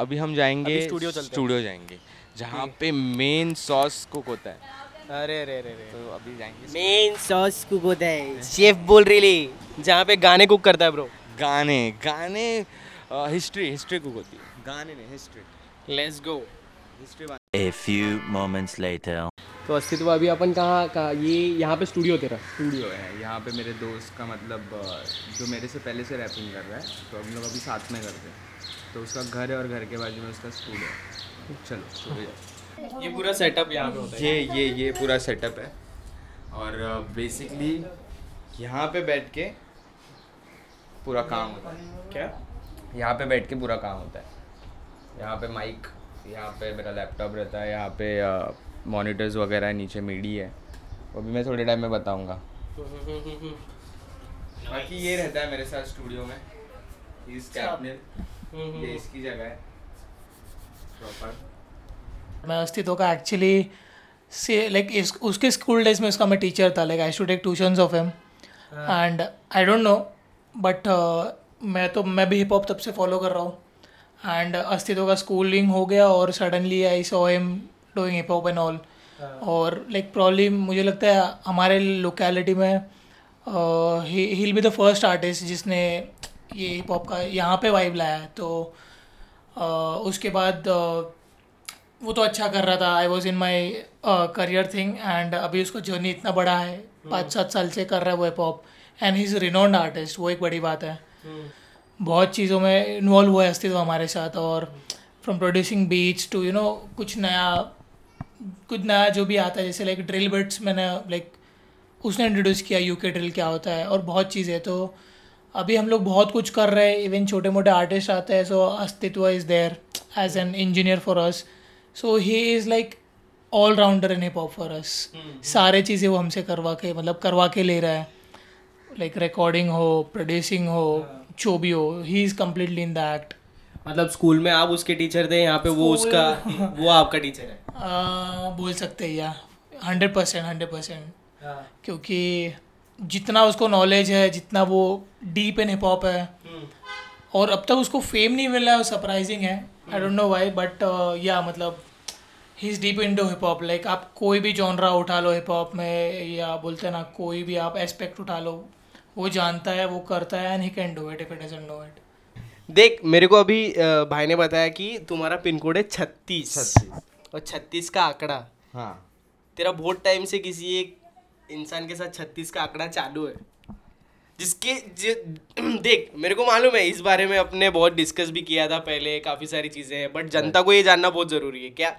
अभी हम जाएँगे
हैं।
स्टूडियो जाएँगे जहाँ पे मेन सॉस कुक होता है।
अरे अरे अरे
तो अभी जाएँगे।
मेन सॉस कुक होता है शेफ बोल रही जहाँ पे गाने कुक करता है ब्रो
गाने गाने हिस्ट्री हिस्ट्री कुक होती है। गाने नहीं history
let's go
history
A few moments later.
तो अस्तित्व अभी अपन कहाँ कहाँ ये यहाँ पे स्टूडियो तेरा?
स्टूडियो है यहाँ पे मेरे दोस्त का मतलब जो मेरे से पहले से रैपिंग कर रहा है तो हम लोग अभी साथ में करते हैं। तो उसका घर है और घर के बाजू में उसका स्टूडियो है। चलो स्टूडियो
ये पूरा सेटअप यहाँ पे होता है।
ये ये ये पूरा सेटअप है। और बेसिकली यहाँ पे बैठ के पूरा काम होता है।
क्या?
यहाँ पे बैठ के पूरा काम होता है। यहाँ पे माइक यहाँ पे मेरा लैपटॉप रहता है। यहाँ पे मॉनिटर्स वगैरह है नीचे मीडी है। वो भी मैं थोड़े टाइम में बताऊँगा। बाकी ये रहता है मेरे साथ स्टूडियो में। इस कैबिनेट ये इसकी जगह है। प्रॉपर
मैं अस्तित्व का एक्चुअली से लाइक इस उसके स्कूल डेज़ में उसका मैं टीचर था like I should take tuitions of him and I don't know but मैं तो मैं भी हिप हॉप तब से फॉलो कर रहा हूँ। एंड अस्तित्व का स्कूलिंग हो गया और suddenly I saw him doing hip hop and all और लाइक प्रॉब्लम मुझे लगता है हमारे लोकेलिटी में ही बी द फ़र्स्ट आर्टिस्ट जिसने ये हिप हॉप का यहाँ पे वाइब लाया है। तो uh, उसके बाद uh, वो तो अच्छा कर रहा था। I was in my career thing and अभी उसका जर्नी इतना बड़ा है। पाँच सात साल से कर रहा है वो hip hop and he is renowned artist वो एक बड़ी बात है। बहुत चीज़ों में इन्वॉल्व हुआ है अस्तित्व हमारे साथ और from producing beats to you know कुछ नया कुछ नया जो भी आता है जैसे लाइक ड्रिल बिट्स मैंने लाइक उसने इंट्रोड्यूस किया यूके ड्रिल क्या होता है और बहुत चीज़ें तो अभी हम लोग बहुत कुछ कर रहे हैं। इवन छोटे मोटे आर्टिस्ट आते हैं so Astitva is there as an engineer for us so he is like all rounder in hip hop for us सारे चीज़ें वो हमसे करवा के मतलब करवा के ले रहा है। लाइक रिकॉर्डिंग हो प्रोड्यूसिंग हो जो भी हो he is completely in the act
मतलब स्कूल में आप उसके टीचर थे यहाँ पे वो उसका वो आपका टीचर है।
आ, बोल सकते हैं या। हंड्रेड परसेंट हंड्रेड परसेंट
हाँ।
क्योंकि जितना उसको नॉलेज है जितना वो डीप इन हिप हॉप है और अब तक उसको फेम नहीं मिल है। सरप्राइजिंग है I don't know why but या मतलब he is deep in to hip hop like आप कोई भी जॉनरा उठा लो हिप हॉप में या बोलते हैं ना कोई भी आप एस्पेक्ट उठा लो वो जानता है वो करता है and he can do it if it doesn't know it
देख मेरे को अभी भाई ने बताया कि तुम्हारा पिन कोड है छत्तीस। और छत्तीस का आंकड़ा।
हाँ।
तेरा बहुत टाइम से किसी एक इंसान के साथ छत्तीस का आंकड़ा चालू है। जिसके जि- देख मेरे को मालूम है इस बारे में अपने बहुत डिस्कस भी किया था पहले काफ़ी सारी चीज़ें हैं बट जनता को ये जानना बहुत ज़रूरी है क्या?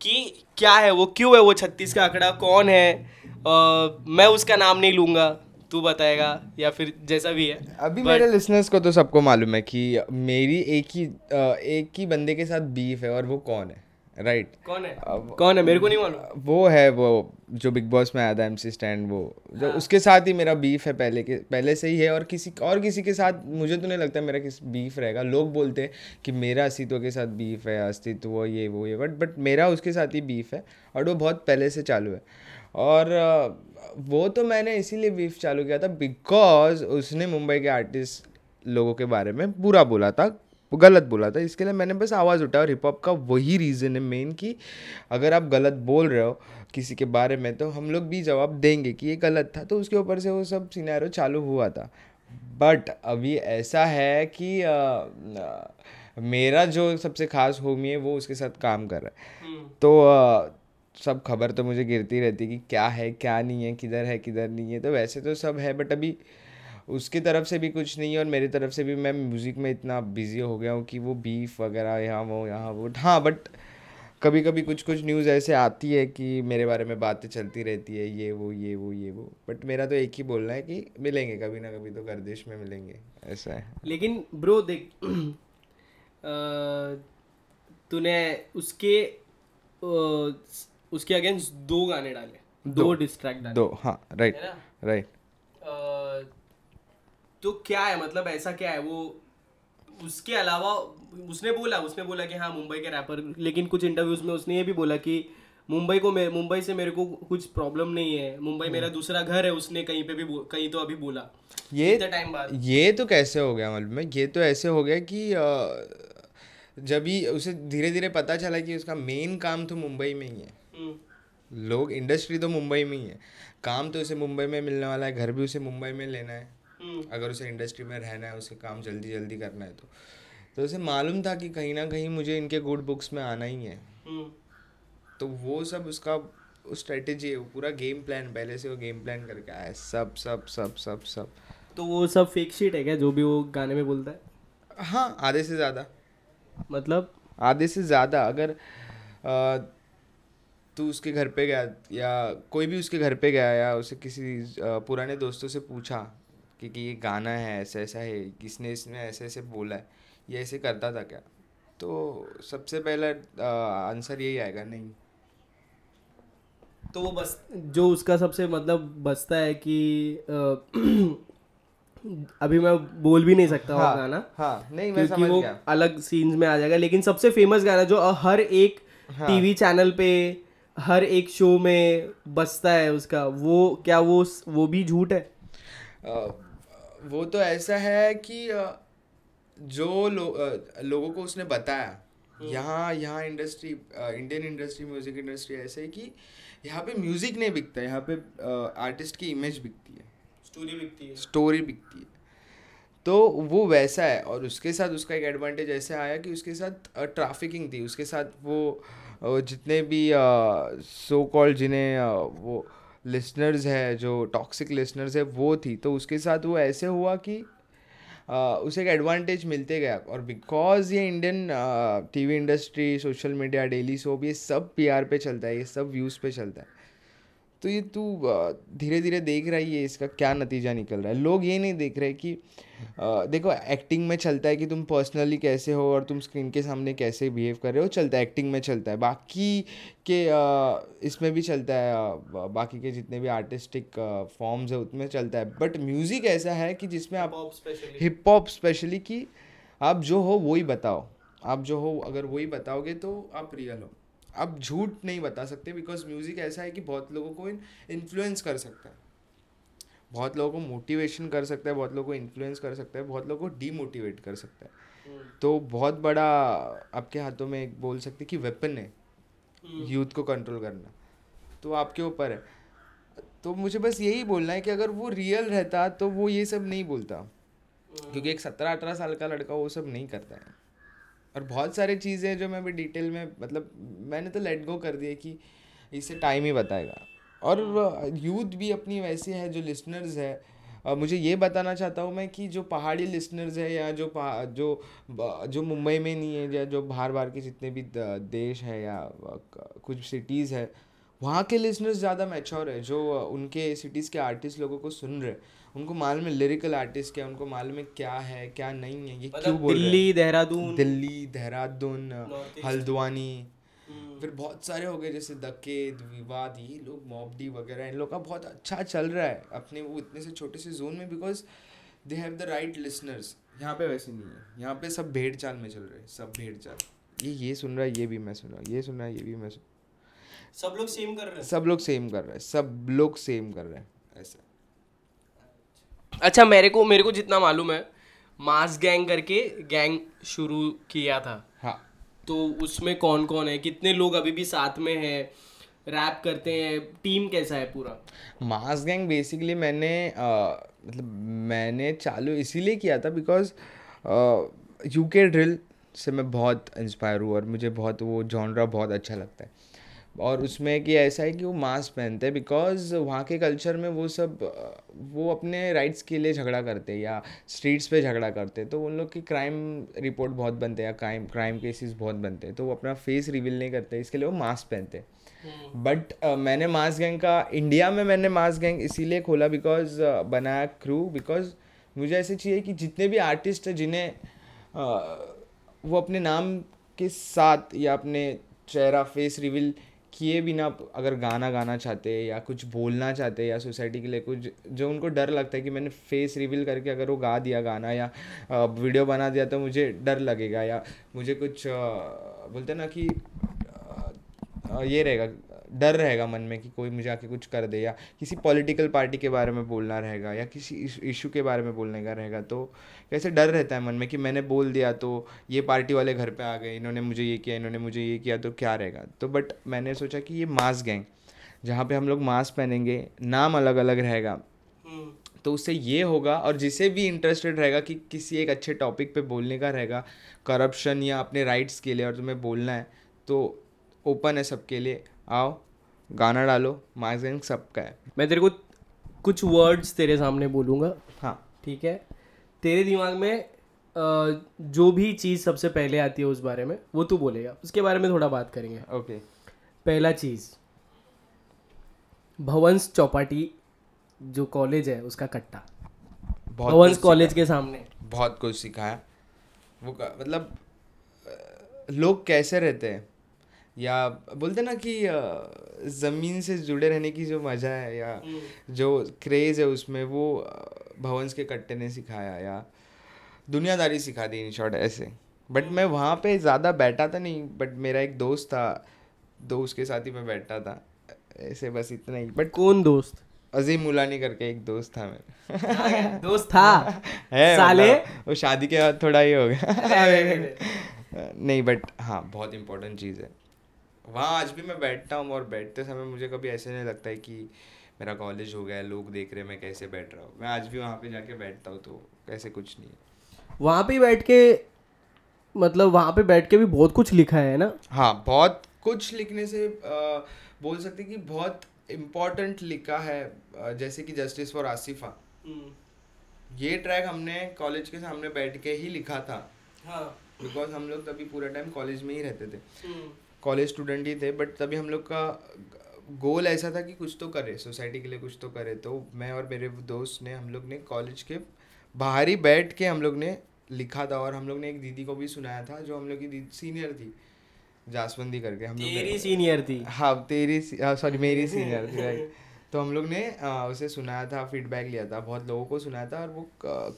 कि क्या है वो क्यों है वो छत्तीस का आंकड़ा कौन है? आ, मैं उसका नाम नहीं लूँगा तू बताएगा या फिर जैसा भी है।
अभी
But-
मेरे लिसनर्स को तो सबको मालूम है कि मेरी एक ही एक ही बंदे के साथ बीफ है और वो कौन है? राइट
कौन है? कौन है? मेरे को नहीं मालूम।
वो है वो जो बिग बॉस में आया था एमसी स्टैंड वो। जो उसके साथ ही मेरा बीफ है पहले के पहले से ही है और किसी और किसी के साथ मुझे तो नहीं लगता मेरा किस बीफ रहेगा। लोग बोलते हैं कि मेरा अस्तित्व के साथ बीफ है अस्तित्व ये वो ये बट बट मेरा उसके साथ ही बीफ है और वो बहुत पहले से चालू है। और वो तो मैंने इसीलिए बीफ चालू किया था बिकॉज़ उसने मुंबई के आर्टिस्ट लोगों के बारे में बुरा बोला था। वो गलत बोला था इसके लिए मैंने बस आवाज़ उठाया और हिप हॉप का वही रीज़न है मेन कि अगर आप गलत बोल रहे हो किसी के बारे में तो हम लोग भी जवाब देंगे कि ये गलत था। तो उसके ऊपर से वो सब सिनेरियो चालू हुआ था। बट अभी ऐसा है कि अ, अ, मेरा जो सबसे खास होमी है वो उसके साथ काम कर रहा है। तो अ, सब खबर तो मुझे गिरती रहती है कि क्या है क्या नहीं है किधर है किधर नहीं है तो वैसे तो सब है बट अभी उसकी तरफ़ से भी कुछ नहीं है और मेरी तरफ़ से भी मैं म्यूज़िक में इतना बिज़ी हो गया हूँ कि वो बीफ वगैरह यहाँ वो यहाँ वो। हाँ बट कभी कभी कुछ कुछ न्यूज़ ऐसे आती है कि मेरे बारे में बातें चलती रहती है ये वो ये वो ये वो। बट मेरा तो एक ही बोलना है कि मिलेंगे कभी ना कभी तो गर्दिश में मिलेंगे ऐसा है।
लेकिन ब्रो देख तूने उसके उसके अगेंस्ट दो गाने डाले दो डिस्ट्रैक्ट डाले।
दो हाँ राइट राइट
तो क्या है? मतलब ऐसा क्या है? वो उसके अलावा उसने बोला उसने बोला कि हाँ मुंबई के रैपर लेकिन कुछ इंटरव्यूज़ में उसने ये भी बोला कि मुंबई को मैं मुंबई से मेरे को कुछ प्रॉब्लम नहीं है। मुंबई मेरा दूसरा घर है उसने कहीं पे भी कहीं तो अभी बोला।
ये
टाइम बाद।
ये तो कैसे हो गया मालूम है? ये तो ऐसे हो गया कि जब ही उसे धीरे धीरे पता चला कि उसका मेन काम तो मुंबई में ही है।
हम्म,
लोग इंडस्ट्री तो मुंबई में ही है। काम तो उसे मुंबई में मिलने वाला है घर भी उसे मुंबई में लेना है।
हम्म,
अगर उसे इंडस्ट्री में रहना है उसे काम जल्दी जल्दी करना है तो। तो उसे मालूम था कि कहीं ना कहीं मुझे इनके गुड बुक्स में आना ही है।
हम्म।
तो वो सब उसका उस स्ट्रेटेजी है वो पूरा गेम प्लान पहले से वो गेम प्लान करके आया सब सब सब सब सब।
तो वो सब फेक शीट है क्या? जो भी वो गाने में बोलता है?
हाँ आधे से ज़्यादा।
मतलब?
आधे से ज़्यादा। अगर तू उसके घर पे गया या कोई भी उसके घर पे गया या उसे किसी पुराने दोस्तों से पूछा कि, कि ये गाना है ऐसा ऐसा है किसने इसमें ऐसे ऐसे बोला है ये ऐसे करता था क्या? तो सबसे पहला आंसर यही आएगा नहीं।
तो वो बस जो उसका सबसे मतलब बचता है कि अ, अभी मैं बोल भी नहीं सकता
हाँ,
गाना।
हाँ नहीं मैं
क्योंकि
समझ
वो
गया।
अलग सीन्स में आ जाएगा लेकिन सबसे फ़ेमस गाना जो हर एक
हाँ।
टीवी चैनल पे हर एक शो में बजता है उसका वो क्या वो वो भी झूठ है?
अ, वो तो ऐसा है कि जो लो, लोगों को उसने बताया यहाँ यहाँ industry Indian industry music industry ऐसे है कि यहाँ पे म्यूज़िक नहीं बिकता यहाँ पे आर्टिस्ट की इमेज बिकती है।
स्टोरी बिकती है।
स्टोरी बिकती है। तो वो वैसा है और उसके साथ उसका एक एडवांटेज ऐसे आया कि उसके साथ ट्रैफिकिंग थी उसके साथ वो जितने भी सो कॉल्ड जिन्हें वो लिसनर्स हैं जो टॉक्सिक लिसनर्स है वो थी। तो उसके साथ वो ऐसे हुआ कि Uh, उसे एक एडवांटेज मिलते गया। और बिकॉज़ ये Indian TV industry social media daily soap ये सब पीआर पे चलता है ये सब व्यूज़ पे चलता है। तो ये तू धीरे धीरे देख रहा है ये इसका क्या नतीजा निकल रहा है। लोग ये नहीं देख रहे कि देखो एक्टिंग में चलता है कि तुम पर्सनली कैसे हो और तुम स्क्रीन के सामने कैसे बिहेव कर रहे हो चलता है एक्टिंग में चलता है। बाकी के इसमें भी चलता है बाकी के जितने भी आर्टिस्टिक फॉर्म्स है उसमें चलता है। बट म्यूज़िक ऐसा है कि जिसमें आप हिप हॉप स्पेशली कि आप जो हो वही बताओ। आप जो हो अगर वही बताओगे तो आप रियल हो। आप झूठ नहीं बता सकते बिकॉज़ म्यूज़िक ऐसा है कि बहुत लोगों को इन्फ्लुएंस कर सकता है। बहुत लोगों को मोटिवेशन कर सकता है बहुत लोगों को इन्फ्लुएंस कर सकता है बहुत लोगों को डीमोटिवेट कर सकता है। तो बहुत बड़ा आपके हाथों में एक बोल सकते कि वेपन है यूथ को कंट्रोल करना। तो आपके ऊपर है। तो मुझे बस यही बोलना है कि अगर वो रियल रहता तो वो ये सब नहीं बोलता। क्योंकि एक सत्रह अठारह साल का लड़का वो सब नहीं करता है। और बहुत सारी चीज़ें जो मैं अभी डिटेल में मतलब मैंने तो लेट गो कर दिया कि इसे टाइम ही बताएगा। और यूथ भी अपनी वैसी है जो लिसनर्स है। अ, मुझे ये बताना चाहता हूँ मैं कि जो पहाड़ी लिसनर्स है या जो जो जो मुंबई में नहीं है या जो बाहर बाहर के जितने भी देश है या कुछ सिटीज़ है वहाँ के लिसनर्स ज़्यादा मैच्योर है जो उनके सिटीज़ के आर्टिस्ट लोगों को सुन रहे हैं। उनको मालूम है लिरिकल आर्टिस्ट क्या उनको मालूम है क्या है क्या नहीं है ये क्यों
मतलब
बोल रहे
दिल्ली देहरादून।
दिल्ली देहरादून हल्द्वानी
हम्म,
फिर बहुत सारे हो गए जैसे दकेत विवाद ये लोग मॉबडी वगैरह इन लोग का बहुत अच्छा चल रहा है अपने वो इतने से छोटे से जोन में because they have the right listeners यहाँ पे वैसे नहीं है। यहाँ पे सब भेड़ चाल में चल रहे हैं सब भेड़ चाल ये ये सुन रहा है ये भी मैं सुन रहा हूँ ये सुन रहा है ये भी मैं सुन
सब लोग सेम कर रहे हैं।
सब लोग सेम कर रहे हैं सब लोग सेम कर रहे हैं ऐसा।
अच्छा मेरे को मेरे को जितना मालूम है मास गैंग करके गैंग शुरू किया था।
हाँ।
तो उसमें कौन कौन है? कितने लोग अभी भी साथ में हैं? रैप करते हैं? टीम कैसा है पूरा?
मास गैंग बेसिकली मैंने मतलब मैंने चालू इसीलिए किया था बिकॉज़ यूके ड्रिल से मैं बहुत इंस्पायर हूँ और मुझे बहुत वो जॉनरा बहुत अच्छा लगता है। और उसमें कि ऐसा है कि वो मास्क पहनते हैं बिकॉज़ वहाँ के कल्चर में वो सब वो अपने राइट्स के लिए झगड़ा करते हैं या स्ट्रीट्स पे झगड़ा करते हैं तो उन लोग की क्राइम रिपोर्ट बहुत बनते हैं या क्राइम क्राइम केसेस बहुत बनते हैं तो वो अपना फेस रिवील नहीं करते इसके लिए वो मास्क पहनते हैं। बट uh, मैंने मास गैंग का इंडिया में मैंने मास गैंग इसीलिए खोला बिकॉज़ uh, बनाया क्रू बिकॉज़ मुझे ऐसे चाहिए कि जितने भी आर्टिस्ट हैं जिन्हें अ, वो अपने नाम के साथ या अपने चेहरा फेस रिवील किए बिना अगर गाना गाना चाहते या कुछ बोलना चाहते या सोसाइटी के लिए कुछ, जो उनको डर लगता है कि मैंने फेस रिवील करके अगर वो गा दिया गाना या वीडियो बना दिया तो मुझे डर लगेगा या मुझे कुछ बोलते ना कि ये रहेगा डर रहेगा मन में कि कोई मुझे आके कुछ कर दे या किसी पॉलिटिकल पार्टी के बारे में बोलना रहेगा या किसी इशू के बारे में बोलने का रहेगा तो कैसे डर रहता है मन में कि मैंने बोल दिया तो ये पार्टी वाले घर पे आ गए इन्होंने मुझे ये किया इन्होंने मुझे ये किया तो क्या रहेगा? तो बट मैंने सोचा कि ये मास गैंग जहाँ पे हम लोग मास्क पहनेंगे नाम अलग अलग रहेगा तो उससे ये होगा और जिसे भी इंटरेस्टेड रहेगा कि किसी एक अच्छे टॉपिक पे बोलने का रहेगा करप्शन या अपने राइट्स के लिए और तुम्हें बोलना है तो ओपन है सबके लिए। आओ गाना डालो गैंग सबका है।
मैं तेरे को कुछ वर्ड्स तेरे सामने बोलूँगा।
हाँ।
ठीक है? तेरे दिमाग में जो भी चीज़ सबसे पहले आती है उस बारे में वो तू बोलेगा। उसके बारे में थोड़ा बात करेंगे।
ओके।
पहला चीज़ भवंस चौपाटी जो कॉलेज है उसका कट्टा। भवंस कॉलेज के सामने।
बहुत कुछ सिखाया वो मतलब लोग कैसे रहते हैं? या बोलते ना कि ज़मीन से जुड़े रहने की जो मज़ा है या जो क्रेज़ है उसमें वो भवंस के कट्टे ने सिखाया या दुनियादारी सिखा दी इन शॉर्ट ऐसे। बट मैं वहाँ पे ज़्यादा बैठा था नहीं बट मेरा एक दोस्त था दोस्त के साथ ही मैं बैठा था। ऐसे बस इतना ही। बट
कौन दोस्त?
अजीम मुलानी करके एक दोस्त था मेरा।
दोस्त था?
है
साले?
मतलब, वो शादी के बाद थोड़ा ही हो गया। नहीं बट हाँ बहुत इंपॉर्टेंट चीज़ है। वहाँ आज भी मैं बैठता हूँ और बैठते समय मुझे कभी ऐसे नहीं लगता है कि मेरा कॉलेज हो गया है लोग देख रहे हैं मैं कैसे बैठ रहा हूँ। मैं आज भी वहाँ पे जाके बैठता हूँ तो ऐसे कुछ नहीं है।
वहाँ पे बैठ के मतलब वहाँ पे बैठ के भी बहुत कुछ लिखा है ना?
हाँ बहुत कुछ लिखने से अ, बोल सकते कि बहुत इम्पोर्टेंट लिखा है जैसे कि जस्टिस फॉर आसिफा ये ट्रैक हमने कॉलेज के सामने बैठ के ही लिखा था।
बिकॉज़ हाँ।
बिकॉज़ हम लोग तभी पूरा टाइम कॉलेज में ही रहते थे। कॉलेज स्टूडेंट ही थे बट तभी हम लोग का गोल ऐसा था कि कुछ तो करे सोसाइटी के लिए कुछ तो करे। तो मैं और मेरे दोस्त ने हम लोग ने कॉलेज के बाहर ही बैठ के हम लोग ने लिखा था और हम लोग ने एक दीदी को भी सुनाया था जो हम लोग की दीदी सीनियर थी जासवंदी करके हम लोग
तेरी सीनियर थी।
हाँ तेरी सॉरी मेरी सीनियर थी राइट तो हम लोग ने आ, उसे सुनाया था फीडबैक लिया था बहुत लोगों को सुनाया था और वो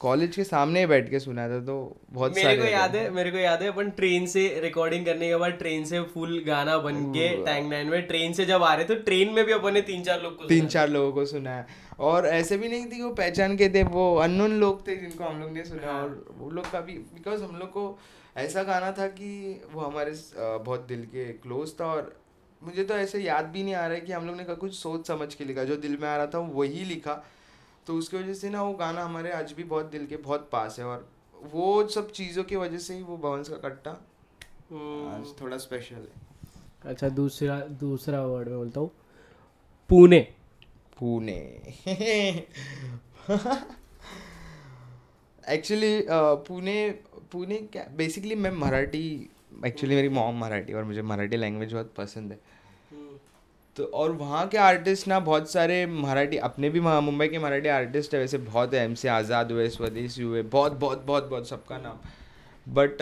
कॉलेज के सामने बैठ के सुनाया था तो बहुत
मेरे को याद है मेरे को याद है अपन ट्रेन से रिकॉर्डिंग करने के बाद ट्रेन से फुल गाना बन के टैंग नाइन में ट्रेन से जब आ रहे तो ट्रेन में भी अपन ने तीन चार लोग को
तीन चार लोगों को सुनाया और ऐसे भी नहीं थी वो पहचान के थे वो अननोन लोग थे जिनको हम लोग ने सुना और वो लोग का भी बिकॉज़ हम लोग को ऐसा गाना था कि वो हमारे बहुत दिल के क्लोज था और मुझे तो ऐसे याद भी नहीं आ रहा है कि हम लोग ने का कुछ सोच समझ के लिखा। जो दिल में आ रहा था वही लिखा। तो उसकी वजह से ना वो गाना हमारे आज भी बहुत दिल के बहुत पास है और वो सब चीज़ों की वजह से ही वो भवंस का कट्टा आज थोड़ा स्पेशल है।
अच्छा दूसरा दूसरा वर्ड में बोलता हूँ। पुणे।
पुणे। एक्चुअली पुणे पुणे क्या बेसिकली मैं मराठी एक्चुअली मेरी मॉम मराठी और मुझे मराठी लैंग्वेज बहुत पसंद है। तो और वहाँ के आर्टिस्ट ना बहुत सारे मराठी अपने भी मुंबई के मराठी आर्टिस्ट है वैसे बहुत है एम से आज़ाद हुए स्वदेशी हुए बहुत बहुत बहुत बहुत सबका नाम। बट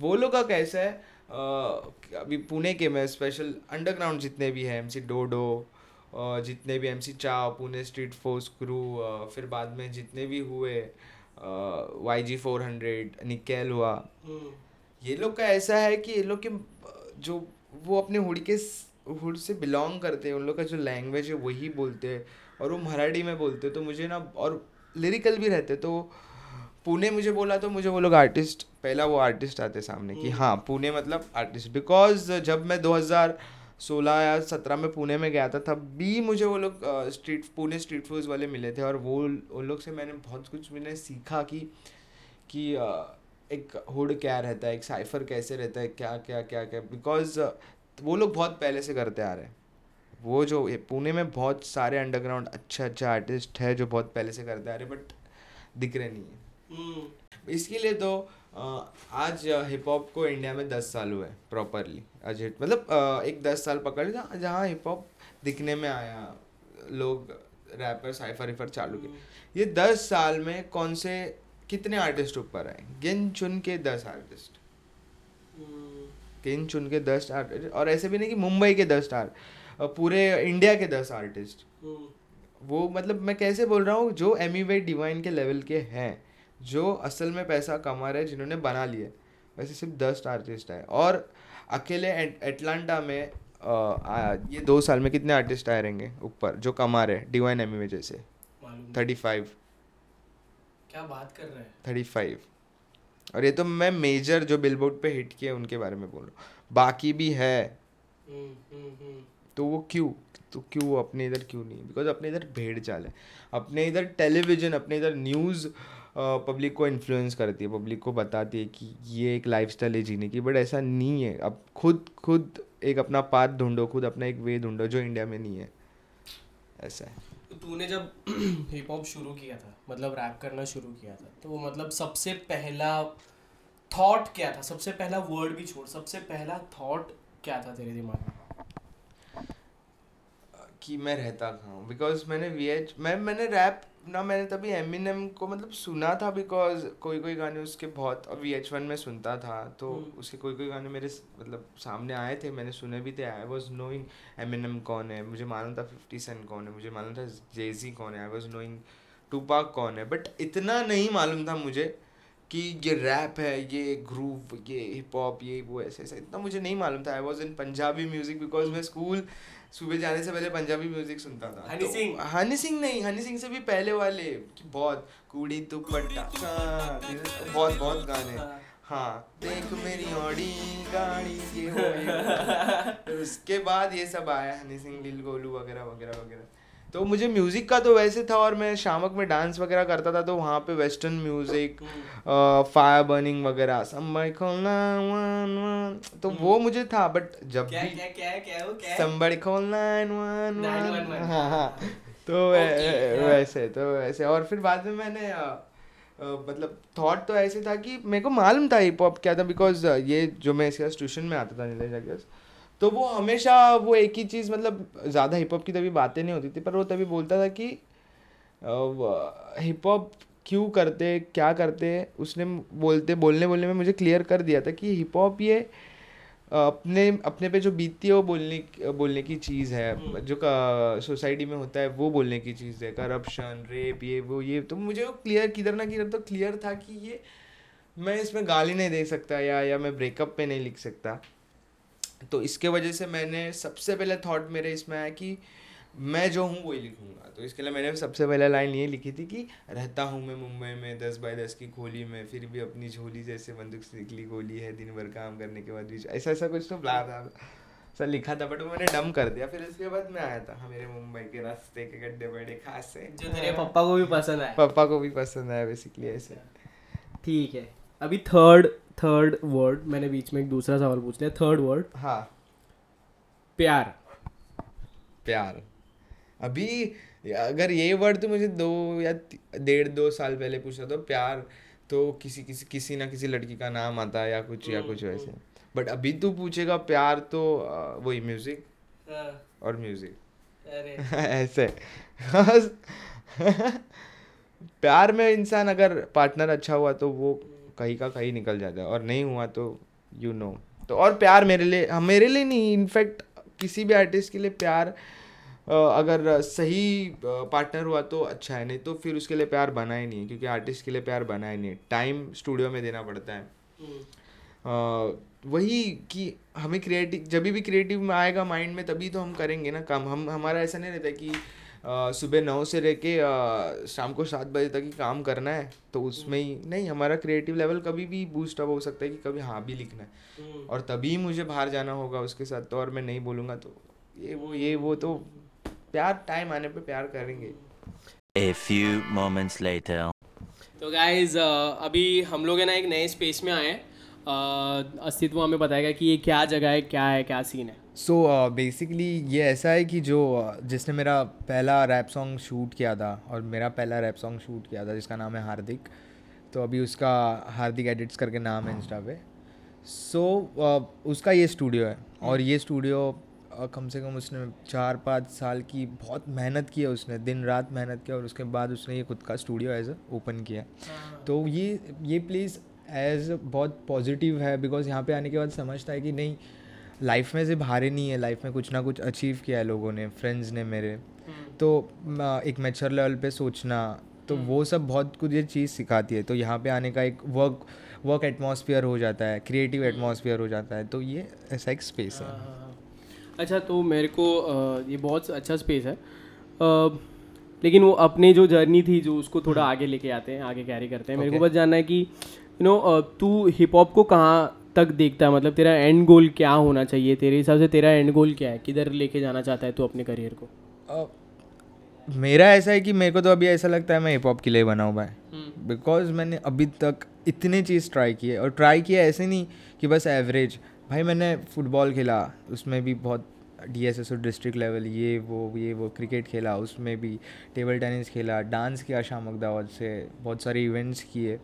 वो लोग का कैसा है अभी पुणे के में स्पेशल अंडरग्राउंड जितने भी हैं एम सी डोडो जितने भी एम सी चाव पुणे स्ट्रीट फोर्स क्रू फिर बाद में जितने भी हुए Y G four hundred nickel हुआ। ये लोग का ऐसा है कि ये लोग के जो वो अपने हुड के हुड से बिलोंग करते हैं उन लोग का जो लैंग्वेज है वही बोलते हैं और वो मराठी में बोलते हैं। तो मुझे ना और लिरिकल भी रहते तो पुणे मुझे बोला तो मुझे वो लोग आर्टिस्ट पहला वो आर्टिस्ट आते सामने कि हाँ पुणे मतलब आर्टिस्ट। बिकॉज़ जब मैं 2016 या 17 में पुणे में गया था तब भी मुझे वो लोग स्ट्रीट पुणे स्ट्रीट फूड्स वाले मिले थे। और वो उन लोग से मैंने बहुत कुछ मैंने सीखा कि कि एक हुड क्या रहता है एक साइफर कैसे रहता है क्या क्या क्या क्या बिकॉज़ वो लोग बहुत पहले से करते आ रहे हैं। वो जो पुणे में बहुत सारे अंडरग्राउंड अच्छा अच्छा आर्टिस्ट है जो बहुत पहले से करते आ रहे बट दिख रहे नहीं है। इसके लिए तो आज हिप हॉप को इंडिया में दस साल हुए प्रॉपरली आज मतलब एक दस साल पकड़ जहाँ जहाँ हिप हॉप दिखने में आया लोग रैपर साइफर रिफर चालू किए। ये दस साल में कौन से कितने आर्टिस्ट ऊपर आए? गिन चुन के दस आर्टिस्ट गिन चुन के दस आर्टिस्ट और ऐसे भी नहीं कि मुंबई के दस स्टार पूरे इंडिया के दस आर्टिस्ट वो मतलब मैं कैसे बोल रहा हूँ जो एमी वे डिवाइन के लेवल के हैं जो असल में पैसा कमा रहे हैं जिन्होंने बना लिए वैसे सिर्फ़ दस आर्टिस्ट हैं और अकेले एटलांटा में आ, ये दो साल में कितने आर्टिस्ट आए रहेंगे ऊपर जो कमा रहे हैं डिवाइन एमी वे जैसे? थर्टी फाइव
क्या बात कर रहे हैं?
Thirty five. और ये तो मैं मेजर जो बिलबोर्ड पे हिट किए उनके बारे में बोल रहा हूँ। बाकी भी है।
हम्म, हम्म, हम्म।
तो वो क्यों? तो क्यों? अपने इधर क्यों नहीं? बिकॉज़ अपने इधर भेड़ चाल है। अपने इधर टेलीविज़न अपने इधर न्यूज़ पब्लिक को इन्फ्लुएंस करती है। पब्लिक को बताती है कि ये एक लाइफस्टाइल है जीने की। बट ऐसा नहीं है। अब खुद खुद एक अपना पाथ ढूंढो खुद अपना एक वे ढूंढो जो इंडिया में नहीं है। ऐसा है।
तो तूने जब हिप हॉप शुरू किया था मतलब रैप करना शुरू किया था तो मतलब सबसे पहला थॉट क्या था? सबसे पहला वर्ड भी छोड़, सबसे पहला थॉट क्या था तेरे दिमाग में?
कि मैं रहता कहाँ बिकॉज़ मैंने वी एच मैं, मैंने रैप ना मैंने तभी एमिनेम को मतलब सुना था बिकॉज़ कोई कोई गाने उसके बहुत वी एच वन में सुनता था तो उसके कोई कोई गाने मेरे मतलब सामने आए थे मैंने सुने भी थे। आई वॉज़ नोइंग एमिनेम कौन है मुझे मालूम था फिफ्टी सेंट कौन है मुझे मालूम था जेजी कौन है। आई वॉज़ नोइंग टूपाक कौन है बट इतना नहीं मालूम था मुझे कि ये रैप है ये ग्रूव ये हिप हॉप ये वो ऐसे ऐसा इतना मुझे नहीं मालूम था। I was in Punjabi music because मैं स्कूल सुबह जाने से पहले पंजाबी म्यूज़िक सुनता था
हनी
तो-
सिंह?
हनी सिंह नहीं हनी सिंह से भी पहले वाले बहुत कूड़ी दुपट्टा हाँ, बहुत बहुत गाने हाँ देख मेरी ऑडी गाड़ी ये। फिर उसके बाद ये सब आया हनी सिंह लील गोलू वगैरह वगैरह वगैरह तो मुझे म्यूज़िक का तो वैसे था और मैं शामक में डांस वगैरह करता था तो वहाँ पे वेस्टर्न म्यूज़िक फायर बर्निंग वगैरह somebody call 911 तो वो मुझे था बट जब
क्या
भी
क्या क्या है क्या क्या? है
somebody call 911
911
हाँ हाँ. तो वैसे तो वैसे. और फिर बाद में मैंने मतलब थॉट तो ऐसे था कि मेरे को मालूम था हिप हॉप क्या था बिकॉज़ ये जो मैं इसके ट्यूशन में आता था नीलेश जागर्स तो वो हमेशा वो एक ही चीज़ मतलब ज़्यादा हिप हॉप की तभी बातें नहीं होती थी पर वो तभी बोलता था कि हिप हॉप क्यों करते क्या करते? उसने बोलते बोलने बोलने में मुझे क्लियर कर दिया था कि हिप हॉप ये अपने अपने पे जो बीतती है वो बोलने बोलने की चीज़ है। जो सोसाइटी में होता है वो बोलने की चीज़ है। करप्शन रेप ये वो ये तो मुझे वो क्लियर किधर ना किधर तो क्लियर था कि ये मैं इसमें गाली नहीं दे सकता या या मैं ब्रेकअप पे नहीं लिख सकता। तो इसके वजह से मैंने सबसे पहले थॉट मेरे इसमें आया कि मैं जो हूँ वही लिखूँगा। तो इसके लिए मैंने सबसे पहले लाइन ये लिखी थी कि रहता हूँ मैं मुंबई में दस बाय दस की खोली में फिर भी अपनी झोली जैसे बंदूक से निकली गोली है दिन भर काम करने के बाद भी ऐसा ऐसा कुछ तो ब्ला था सर लिखा था बट वो मैंने डम कर दिया। फिर इसके बाद मैं आया था हाँ, मेरे मुंबई के रास्ते के गड्ढे बड़े खास। से
जो तेरे पापा को भी पसंद आया
पापा को भी पसंद आया बेसिकली ऐसे।
ठीक है। अभी थर्ड थर्ड वर्ड मैंने बीच में एक दूसरा सवाल पूछ लिया थर्ड वर्ड
हाँ।
प्यार।
प्यार। अभी अगर ये वर्ड तो मुझे दो या डेढ़ दो साल पहले पूछा तो प्यार तो किसी किसी किसी ना किसी लड़की का नाम आता है या कुछ या कुछ वैसे। बट अभी तू पूछेगा प्यार तो वही म्यूज़िक और म्यूज़िक ऐसे। प्यार में इंसान अगर पार्टनर अच्छा हुआ तो वो कहीं का कहीं निकल जाता है और नहीं हुआ तो यू you नो know. तो और प्यार मेरे लिए हाँ, मेरे लिए नहीं इनफैक्ट किसी भी आर्टिस्ट के लिए प्यार अगर सही पार्टनर हुआ तो अच्छा है नहीं तो फिर उसके लिए प्यार बना ही नहीं क्योंकि आर्टिस्ट के लिए प्यार बना ही नहीं टाइम स्टूडियो में देना पड़ता है। अ, वही कि हमें क्रिएटिव जब भी क्रिएटिव में आएगा माइंड में तभी तो हम करेंगे ना काम। हम हमारा ऐसा नहीं रहता कि सुबह नौ से रह के शाम को सात बजे तक ही काम करना है तो उसमें ही नहीं हमारा क्रिएटिव लेवल कभी भी बूस्ट अप हो सकता है कि कभी हाँ भी लिखना है। और तभी मुझे बाहर जाना होगा उसके साथ तो और मैं नहीं बोलूँगा तो ये वो ये वो तो प्यार टाइम आने पे प्यार करेंगे।
A few moments later.
तो गाइज़ अभी हम लोग है ना एक नए स्पेस में आए हैं। अस्तित्व हमें बताएगा कि ये क्या जगह है क्या है क्या सीन है।
सो बेसिकली ये ऐसा है कि जो uh, जिसने मेरा पहला रैप सॉन्ग शूट किया था और मेरा पहला रैप सॉन्ग शूट किया था जिसका नाम है हार्दिक तो अभी उसका हार्दिक एडिट्स करके नाम है इंस्टा पे। सो उसका ये स्टूडियो है और ये स्टूडियो uh, कम से कम उसने चार पाँच साल की बहुत मेहनत की है उसने दिन रात मेहनत किया और उसके बाद उसने ये खुद का स्टूडियो एज ओपन किया तो ये ये प्लेस एज बहुत पॉजिटिव है बिकॉज़ यहाँ पे आने के बाद समझता है कि नहीं लाइफ में सिर्फ़ हारे नहीं है लाइफ में कुछ ना कुछ अचीव किया है लोगों ने फ्रेंड्स ने मेरे। तो एक मैच्योर लेवल पे सोचना तो वो सब बहुत कुछ ये चीज़ सिखाती है। तो यहाँ पे आने का एक वर्क वर्क एटमॉस्फेयर हो जाता है क्रिएटिव एटमॉस्फेयर हो जाता है तो ये ऐसा एक स्पेस है।
अच्छा तो मेरे को ये बहुत अच्छा स्पेस है। लेकिन वो अपने जो जर्नी थी जो उसको थोड़ा आगे लेके आते हैं आगे कैरी करते हैं मेरे को बस जानना है कि यू नो तू हिप हॉप को कहाँ तक देखता है? मतलब तेरा एंड गोल क्या होना चाहिए? तेरे हिसाब से तेरा एंड गोल क्या है? किधर लेके जाना चाहता है तू अपने करियर को?
अ, मेरा ऐसा है कि मेरे को तो अभी ऐसा लगता है मैं हिप हॉप के लिए बना हुआ है। बिकॉज़ मैंने अभी तक इतने चीज़ ट्राई किए और ट्राई किया ऐसे नहीं कि बस एवरेज भाई मैंने फुटबॉल खेला उसमें भी बहुत D S S O district level ये वो ये वो क्रिकेट खेला उसमें भी टेबल टेनिस खेला डांस किया शाम अहमदाबाद से बहुत सारे इवेंट्स किए।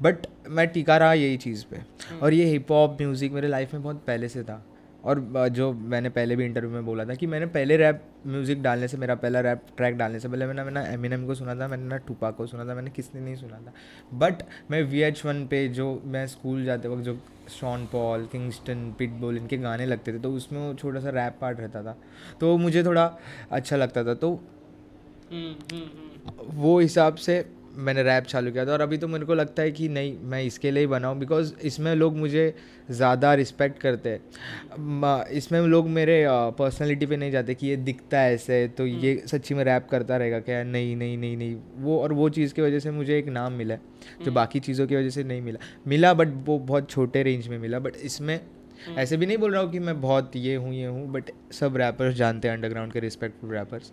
बट मैं टिका रहा यही चीज़ पे। और ये हिप हॉप म्यूज़िक मेरे लाइफ में बहुत पहले से था। और जो मैंने पहले भी इंटरव्यू में बोला था कि मैंने पहले रैप म्यूज़िक डालने से मेरा पहला रैप ट्रैक डालने से पहले मैंने मैंने एम एम को सुना था मैंने ना टूपा को सुना था मैंने किसने नहीं सुना था। बट मैं वी एच वन पे जो मैं स्कूल जाते वक्त जो शॉन पॉल किंगस्टन पिटबुल इनके गाने लगते थे तो उसमें वो छोटा सा रैप पार्ट रहता था। तो मुझे थोड़ा अच्छा लगता था। तो वो हिसाब से मैंने रैप चालू किया था और अभी तो मेरे को लगता है कि नहीं मैं इसके लिए ही बनाऊँ बिकॉज़ इसमें लोग मुझे ज़्यादा रिस्पेक्ट करते हैं। इसमें लोग मेरे पर्सनालिटी पे नहीं जाते कि ये दिखता है ऐसे तो ये सच्ची में रैप करता रहेगा क्या? नहीं नहीं नहीं नहीं। वो और वो चीज़ की वजह से मुझे एक नाम मिला जो बाकी चीज़ों की वजह से नहीं मिला। मिला बट वो बहुत छोटे रेंज में मिला बट इसमें ऐसे भी नहीं बोल रहा हूँ कि मैं बहुत ये हूँ ये हूँ बट सब रैपर्स जानते हैं अंडरग्राउंड के रिस्पेक्टफुल रैपर्स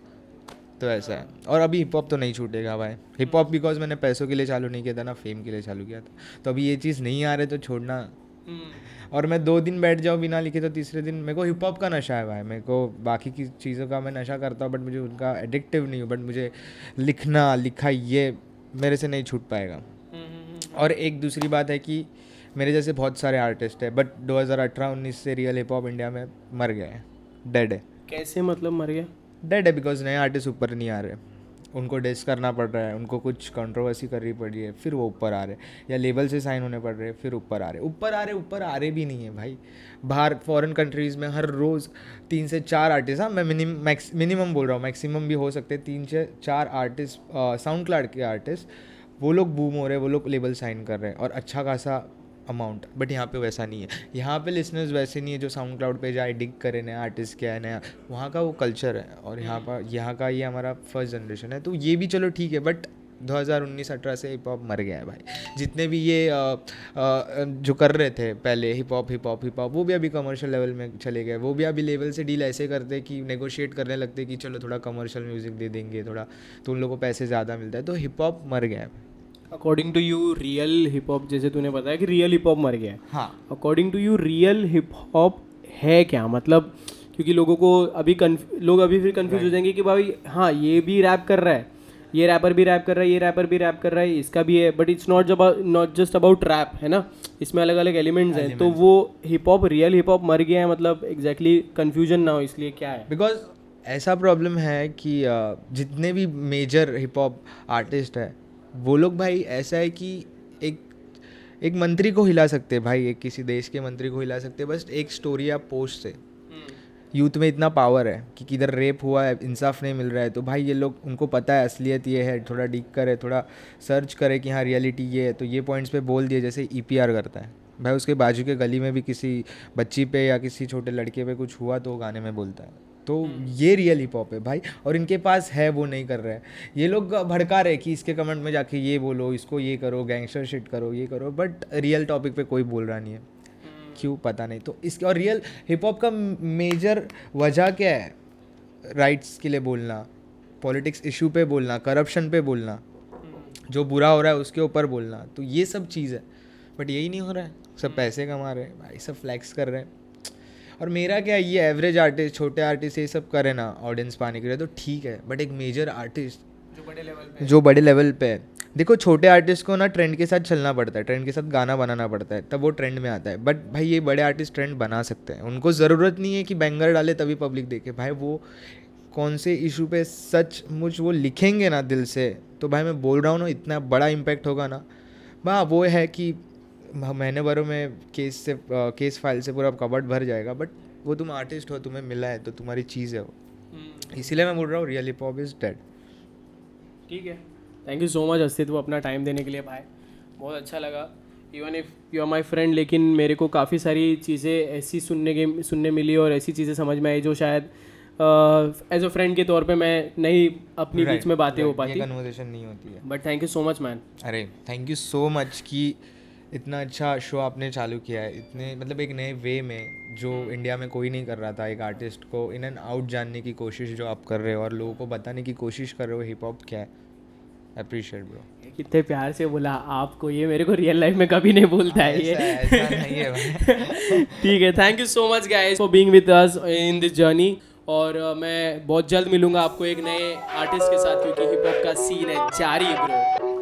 तो ऐसा है। और अभी हिप हॉप तो नहीं छूटेगा भाई। हिप हॉप बिकॉज़ मैंने पैसों के लिए चालू नहीं किया था ना फेम के लिए चालू किया था। तो अभी ये चीज़ नहीं आ रहे तो छोड़ना। और मैं दो दिन बैठ जाऊँ बिना लिखे तो तीसरे दिन मेरे को हिप हॉप का नशा है भाई। मेरे को बाकी की चीज़ों का मैं नशा करता हूँ बट मुझे उनका एडिक्टिव नहीं हूँ बट मुझे लिखना लिखा ये मेरे से नहीं छूट पाएगा। और एक दूसरी बात है कि मेरे जैसे बहुत सारे आर्टिस्ट हैं बट 2018-19 से रियल हिप हॉप इंडिया में मर गए हैं डेड है।
कैसे मतलब मर गया
डेड है बिकॉज़ नए आर्टिस्ट ऊपर नहीं आ रहे। उनको डेस करना पड़ रहा है, उनको कुछ कंट्रोवर्सी करनी पड़ रही है, फिर वो ऊपर आ रहे हैं। या लेवल से साइन होने पड़ रहे हैं, फिर ऊपर आ रहे ऊपर आ रहे, ऊपर आ रहे भी नहीं है भाई। बाहर फॉरेन कंट्रीज़ में हर रोज़ तीन से चार आर्टिस्ट हाँ मैं मिनिमम मिनिमम बोल रहा हूँ मैक्सिमम भी हो सकते हैं, तीन से चार आर्टिस्ट साउंड क्लाउड के आर्टिस्ट वो लोग बूम हो रहे हैं, वो लोग लेबल साइन कर रहे हैं और अच्छा खासा अमाउंट बट यहाँ पे वैसा नहीं है। यहाँ पे लिसनर्स वैसे नहीं है जो साउंड क्लाउड पे जाए डिग करे नया आर्टिस्ट क्या है नया वहाँ का वो कल्चर है। और यहाँ पर यहाँ का ये हमारा फ़र्स्ट जनरेशन है। तो ये भी चलो ठीक है बट 2019-18 से हिप हॉप मर गया है भाई। जितने भी ये अ, अ, जो कर रहे थे पहले hip hop hip hop hip hop वो भी अभी कमर्शियल लेवल में चले गए। वो भी अभी लेवल से डील ऐसे करते कि नेगोशिएट करने लगते कि चलो थोड़ा कमर्शियल म्यूज़िक दे देंगे थोड़ा तो उन लोगों को पैसे ज़्यादा मिलता है। तो हिप हॉप मर गया है।
According to you real hip hop जैसे तूने बताया कि रियल हिप हॉप मर गया है।
हाँ।
According to you real hip hop है क्या? मतलब क्योंकि लोगों को अभी लोग अभी फिर कन्फ्यूज़ हो जाएँगे कि भाई हाँ ये भी रैप कर रहा है ये रैपर भी रैप कर रहा है ये रैपर भी रैप कर रहा है इसका भी है but it's not not just about rap है ना? इसमें अलग अलग एलिमेंट्स हैं। तो वो hip hop real hip hop मर गया है मतलब एग्जैक्टली कन्फ्यूज़न ना हो इसलिए क्या है?
बिकॉज़ ऐसा प्रॉब्लम है कि जितने भी मेजर हिप हॉप आर्टिस्ट है वो लोग भाई ऐसा है कि एक एक मंत्री को हिला सकते हैं भाई एक किसी देश के मंत्री को हिला सकते हैं। बस एक स्टोरी या पोस्ट से। यूथ में इतना पावर है कि किधर रेप हुआ है इंसाफ नहीं मिल रहा है तो भाई ये लोग उनको पता है असलियत ये है थोड़ा डिक करे थोड़ा सर्च करे कि हाँ रियलिटी ये है तो ये पॉइंट्स पे बोल दिए जैसे ईपीआर करता है। भाई उसके बाजू के गली में भी किसी बच्ची पे या किसी छोटे लड़के पे कुछ हुआ तो वो गाने में बोलता है। तो ये रियल हिप हॉप है भाई और इनके पास है वो नहीं कर रहे हैं। ये लोग भड़का रहे कि इसके कमेंट में जाके ये बोलो इसको ये करो गैंगस्टर शिट करो ये करो बट रियल टॉपिक पे कोई बोल रहा नहीं है। क्यों? पता नहीं। तो इसके और रियल हिप हॉप का मेजर वजह क्या है? राइट्स के लिए बोलना पॉलिटिक्स इशू पे बोलना करप्शन पे बोलना जो बुरा हो रहा है उसके ऊपर बोलना तो ये सब चीज़ है। बट यही नहीं हो रहा है। सब पैसे कमा रहे हैं भाई सब फ्लैक्स कर रहे हैं। और मेरा क्या ये एवरेज आर्टिस्ट छोटे आर्टिस्ट ये सब करे ना ऑडियंस पाने के लिए तो ठीक है बट एक मेजर आर्टिस्ट
जो बड़े लेवल पे
जो बड़े लेवल पे है। देखो छोटे आर्टिस्ट को ना ट्रेंड के साथ चलना पड़ता है ट्रेंड के साथ गाना बनाना पड़ता है तब वो ट्रेंड में आता है। बट भाई ये बड़े आर्टिस्ट ट्रेंड बना सकते हैं। उनको ज़रूरत नहीं है कि बैंगर डाले तभी पब्लिक देखे। भाई वो कौन से इशू पे सच मुझ वो लिखेंगे ना दिल से तो भाई मैं बोल रहा हूँ ना इतना बड़ा इम्पैक्ट होगा ना। हाँ वो है कि महीने भरों में केस से केस फ़ाइल से पूरा कबर्ड भर जाएगा बट वो तुम आर्टिस्ट हो तुम्हें मिला है तो तुम्हारी चीज़ है वो।
हम्म,
इसीलिए मैं बोल रहा हूँ real hip hop is dead.
ठीक है। थैंक यू सो मच अस्तित्व अपना टाइम देने के लिए भाई बहुत अच्छा लगा। Even if you are my friend लेकिन मेरे को काफ़ी सारी चीज़ें ऐसी सुनने के सुनने मिली और ऐसी चीज़ें समझ में आई जो शायद एज अ फ्रेंड के तौर पे मैं नहीं अपनी बीच में बातें right, हो पाती।
कन्वर्सेशन नहीं होती है।
But thank you so much man
अरे थैंक यू सो मच कि इतना अच्छा शो आपने चालू किया है इतने मतलब एक नए वे में जो इंडिया में कोई नहीं कर रहा था एक आर्टिस्ट को इन एंड आउट जानने की कोशिश जो आप कर रहे हो और लोगों को बताने की कोशिश कर रहे हो हिप हॉप क्या है? अप्रिशिएट ब्रो
कितने प्यार से बोला आपको ये मेरे को रियल लाइफ में कभी नहीं बोलता है ये।
है
ठीक है thank you so much guys for being with us in this journey और uh, मैं बहुत जल्द मिलूँगा आपको एक नए आर्टिस्ट के साथ क्योंकि हिप हॉप का सीन है जारी ब्रो